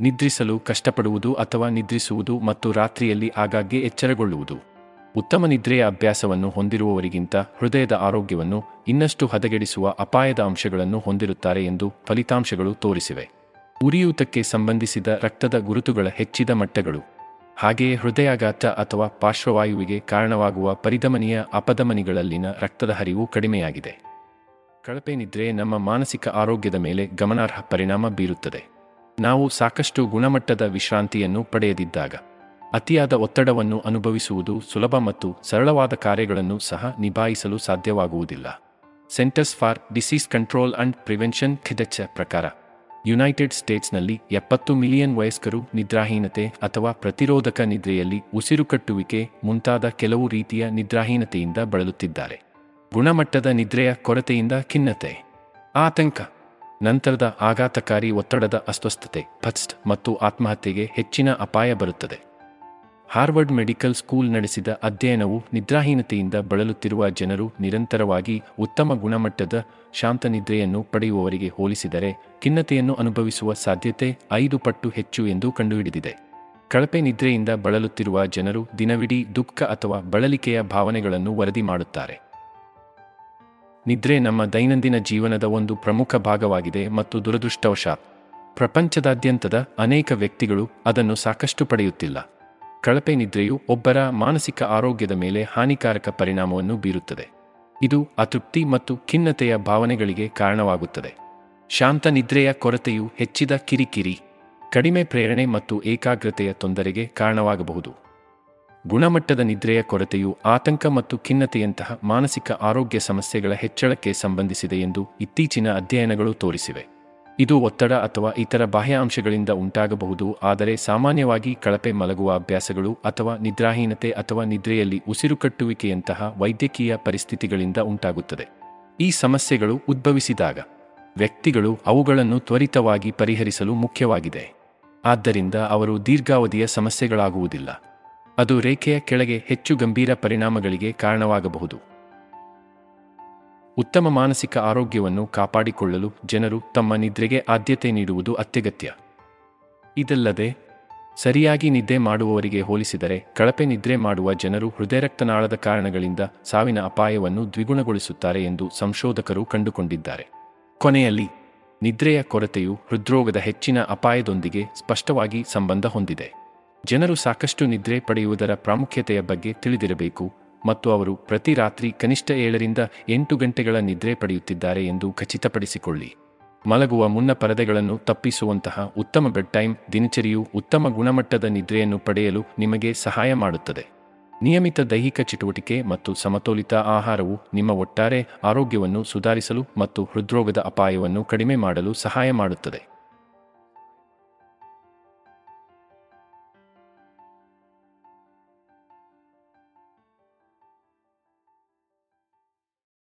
ನಿದ್ರಿಸಲು ಕಷ್ಟಪಡುವುದು ಅಥವಾ ನಿದ್ರಿಸುವುದು ಮತ್ತು ರಾತ್ರಿಯಲ್ಲಿ ಆಗಾಗ್ಗೆ ಎಚ್ಚರಗೊಳ್ಳುವುದು. ಉತ್ತಮ ನಿದ್ರೆಯ ಅಭ್ಯಾಸವನ್ನು ಹೊಂದಿರುವವರಿಗಿಂತ ಹೃದಯದ ಆರೋಗ್ಯವನ್ನು ಇನ್ನಷ್ಟು ಹದಗೆಡಿಸುವ ಅಪಾಯದ ಅಂಶಗಳನ್ನು ಹೊಂದಿರುತ್ತಾರೆ ಎಂದು ಫಲಿತಾಂಶಗಳು ತೋರಿಸಿವೆ. ಉರಿಯೂತಕ್ಕೆ ಸಂಬಂಧಿಸಿದ ರಕ್ತದ ಗುರುತುಗಳ ಹೆಚ್ಚಿದ ಮಟ್ಟಗಳು. ಹಾಗೆಯೇ ಹೃದಯಾಘಾತ ಅಥವಾ ಪಾರ್ಶ್ವವಾಯುವಿಗೆ ಕಾರಣವಾಗುವ ಪರಿಧಮನಿಯ ಅಪಧಮನಿಗಳಲ್ಲಿನ ರಕ್ತದ ಹರಿವು ಕಡಿಮೆಯಾಗಿದೆ. ಕಳಪೆ ನಿದ್ರೆ ನಮ್ಮ ಮಾನಸಿಕ ಆರೋಗ್ಯದ ಮೇಲೆ ಗಮನಾರ್ಹ ಪರಿಣಾಮ ಬೀರುತ್ತದೆ. ನಾವು ಸಾಕಷ್ಟು ಗುಣಮಟ್ಟದ ವಿಶ್ರಾಂತಿಯನ್ನು ಪಡೆಯದಿದ್ದಾಗ ಅತಿಯಾದ ಒತ್ತಡವನ್ನು ಅನುಭವಿಸುವುದು ಸುಲಭ ಮತ್ತು ಸರಳವಾದ ಕಾರ್ಯಗಳನ್ನು ಸಹ ನಿಭಾಯಿಸಲು ಸಾಧ್ಯವಾಗುವುದಿಲ್ಲ. Centers for disease control and prevention ಖಿದಚ್ಚ ಪ್ರಕಾರ ಯುನೈಟೆಡ್ ಸ್ಟೇಟ್ಸ್ನಲ್ಲಿ ಎಪ್ಪತ್ತು ಮಿಲಿಯನ್ ವಯಸ್ಕರು ನಿದ್ರಾಹೀನತೆ ಅಥವಾ ಪ್ರತಿರೋಧಕ ನಿದ್ರೆಯಲ್ಲಿ ಉಸಿರುಕಟ್ಟುವಿಕೆ ಮುಂತಾದ ಕೆಲವು ರೀತಿಯ ನಿದ್ರಾಹೀನತೆಯಿಂದ ಬಳಲುತ್ತಿದ್ದಾರೆ. ಗುಣಮಟ್ಟದ ನಿದ್ರೆಯ ಕೊರತೆಯಿಂದ ಖಿನ್ನತೆ, ಆತಂಕ, ನಂತರದ ಆಘಾತಕಾರಿ ಒತ್ತಡದ ಅಸ್ವಸ್ಥತೆ ಫಸ್ಟ್ ಮತ್ತು ಆತ್ಮಹತ್ಯೆಗೆ ಹೆಚ್ಚಿನ ಅಪಾಯ ಬರುತ್ತದೆ. ಹಾರ್ವರ್ಡ್ ಮೆಡಿಕಲ್ ಸ್ಕೂಲ್ ನಡೆಸಿದ ಅಧ್ಯಯನವು ನಿದ್ರಾಹೀನತೆಯಿಂದ ಬಳಲುತ್ತಿರುವ ಜನರು ನಿರಂತರವಾಗಿ ಉತ್ತಮ ಗುಣಮಟ್ಟದ ಶಾಂತ ನಿದ್ರೆಯನ್ನು ಪಡೆಯುವವರಿಗೆ ಹೋಲಿಸಿದರೆ ಖಿನ್ನತೆಯನ್ನು ಅನುಭವಿಸುವ ಸಾಧ್ಯತೆ ಐದು ಪಟ್ಟು ಹೆಚ್ಚು ಎಂದು ಕಂಡುಹಿಡಿದಿದೆ. ಕಳಪೆ ನಿದ್ರೆಯಿಂದ ಬಳಲುತ್ತಿರುವ ಜನರು ದಿನವಿಡೀ ದುಃಖ ಅಥವಾ ಬಳಲಿಕೆಯ ಭಾವನೆಗಳನ್ನು ವರದಿ ಮಾಡುತ್ತಾರೆ. ನಿದ್ರೆ ನಮ್ಮ ದೈನಂದಿನ ಜೀವನದ ಒಂದು ಪ್ರಮುಖ ಭಾಗವಾಗಿದೆ ಮತ್ತು ದುರದೃಷ್ಟವಶಾತ್ ಪ್ರಪಂಚದಾದ್ಯಂತದ ಅನೇಕ ವ್ಯಕ್ತಿಗಳು ಅದನ್ನು ಸಾಕಷ್ಟು ಪಡೆಯುತ್ತಿಲ್ಲ. ಕಳಪೆ ನಿದ್ರೆಯು ಒಬ್ಬರ ಮಾನಸಿಕ ಆರೋಗ್ಯದ ಮೇಲೆ ಹಾನಿಕಾರಕ ಪರಿಣಾಮವನ್ನು ಬೀರುತ್ತದೆ. ಇದು ಅತೃಪ್ತಿ ಮತ್ತು ಖಿನ್ನತೆಯ ಭಾವನೆಗಳಿಗೆ ಕಾರಣವಾಗುತ್ತದೆ. ಶಾಂತ ನಿದ್ರೆಯ ಕೊರತೆಯು ಹೆಚ್ಚಿದ ಕಿರಿಕಿರಿ, ಕಡಿಮೆ ಪ್ರೇರಣೆ ಮತ್ತು ಏಕಾಗ್ರತೆಯ ತೊಂದರೆಗೆ ಕಾರಣವಾಗಬಹುದು. ಗುಣಮಟ್ಟದ ನಿದ್ರೆಯ ಕೊರತೆಯು ಆತಂಕ ಮತ್ತು ಖಿನ್ನತೆಯಂತಹ ಮಾನಸಿಕ ಆರೋಗ್ಯ ಸಮಸ್ಯೆಗಳ ಹೆಚ್ಚಳಕ್ಕೆ ಸಂಬಂಧಿಸಿದೆ ಎಂದು ಇತ್ತೀಚಿನ ಅಧ್ಯಯನಗಳು ತೋರಿಸಿವೆ. ಇದು ಒತ್ತಡ ಅಥವಾ ಇತರ ಬಾಹ್ಯ ಅಂಶಗಳಿಂದ ಉಂಟಾಗಬಹುದು, ಆದರೆ ಸಾಮಾನ್ಯವಾಗಿ ಕಳಪೆ ಮಲಗುವ ಅಭ್ಯಾಸಗಳು ಅಥವಾ ನಿದ್ರಾಹೀನತೆ ಅಥವಾ ನಿದ್ರೆಯಲ್ಲಿ ಉಸಿರುಕಟ್ಟುವಿಕೆಯಂತಹ ವೈದ್ಯಕೀಯ ಪರಿಸ್ಥಿತಿಗಳಿಂದ ಉಂಟಾಗುತ್ತದೆ. ಈ ಸಮಸ್ಯೆಗಳು ಉದ್ಭವಿಸಿದಾಗ ವ್ಯಕ್ತಿಗಳು ಅವುಗಳನ್ನು ತ್ವರಿತವಾಗಿ ಪರಿಹರಿಸಲು ಮುಖ್ಯವಾಗಿದೆ. ಆದ್ದರಿಂದ ಅವರು ದೀರ್ಘಾವಧಿಯ ಸಮಸ್ಯೆಗಳಾಗುವುದಿಲ್ಲ. ಅದು ರೇಖೆಯ ಕೆಳಗೆ ಹೆಚ್ಚು ಗಂಭೀರ ಪರಿಣಾಮಗಳಿಗೆ ಕಾರಣವಾಗಬಹುದು. ಉತ್ತಮ ಮಾನಸಿಕ ಆರೋಗ್ಯವನ್ನು ಕಾಪಾಡಿಕೊಳ್ಳಲು ಜನರು ತಮ್ಮ ನಿದ್ರೆಗೆ ಆದ್ಯತೆ ನೀಡುವುದು ಅತ್ಯಗತ್ಯ. ಇದಲ್ಲದೆ, ಸರಿಯಾಗಿ ನಿದ್ದೆ ಮಾಡುವವರಿಗೆ ಹೋಲಿಸಿದರೆ ಕಳಪೆ ನಿದ್ರೆ ಮಾಡುವ ಜನರು ಹೃದಯರಕ್ತನಾಳದ ಕಾರಣಗಳಿಂದ ಸಾವಿನ ಅಪಾಯವನ್ನು ದ್ವಿಗುಣಗೊಳಿಸುತ್ತಾರೆ ಎಂದು ಸಂಶೋಧಕರು ಕಂಡುಕೊಂಡಿದ್ದಾರೆ. ಕೊನೆಯಲ್ಲಿ, ನಿದ್ರೆಯ ಕೊರತೆಯು ಹೃದ್ರೋಗದ ಹೆಚ್ಚಿನ ಅಪಾಯದೊಂದಿಗೆ ಸ್ಪಷ್ಟವಾಗಿ ಸಂಬಂಧ ಹೊಂದಿದೆ. ಜನರು ಸಾಕಷ್ಟು ನಿದ್ರೆ ಪಡೆಯುವುದರ ಪ್ರಾಮುಖ್ಯತೆಯ ಬಗ್ಗೆ ತಿಳಿದಿರಬೇಕು. ಮತ್ತು ಅವರು ಪ್ರತಿ ರಾತ್ರಿ ಕನಿಷ್ಠ ಏಳರಿಂದ ಎಂಟು ಗಂಟೆಗಳ ನಿದ್ರೆ ಪಡೆಯುತ್ತಿದ್ದಾರೆ ಎಂದು ಖಚಿತಪಡಿಸಿಕೊಳ್ಳಿ. ಮಲಗುವ ಮುನ್ನ ಪರದೆಗಳನ್ನು ತಪ್ಪಿಸುವಂತಹ ಉತ್ತಮ ಬೆಡ್ ಟೈಮ್ ದಿನಚರಿಯು ಉತ್ತಮ ಗುಣಮಟ್ಟದ ನಿದ್ರೆಯನ್ನು ಪಡೆಯಲು ನಿಮಗೆ ಸಹಾಯ ಮಾಡುತ್ತದೆ. ನಿಯಮಿತ ದೈಹಿಕ ಚಟುವಟಿಕೆ ಮತ್ತು ಸಮತೋಲಿತ ಆಹಾರವು ನಿಮ್ಮ ಒಟ್ಟಾರೆ ಆರೋಗ್ಯವನ್ನು ಸುಧಾರಿಸಲು ಮತ್ತು ಹೃದ್ರೋಗದ ಅಪಾಯವನ್ನು ಕಡಿಮೆ ಮಾಡಲು ಸಹಾಯ ಮಾಡುತ್ತದೆ.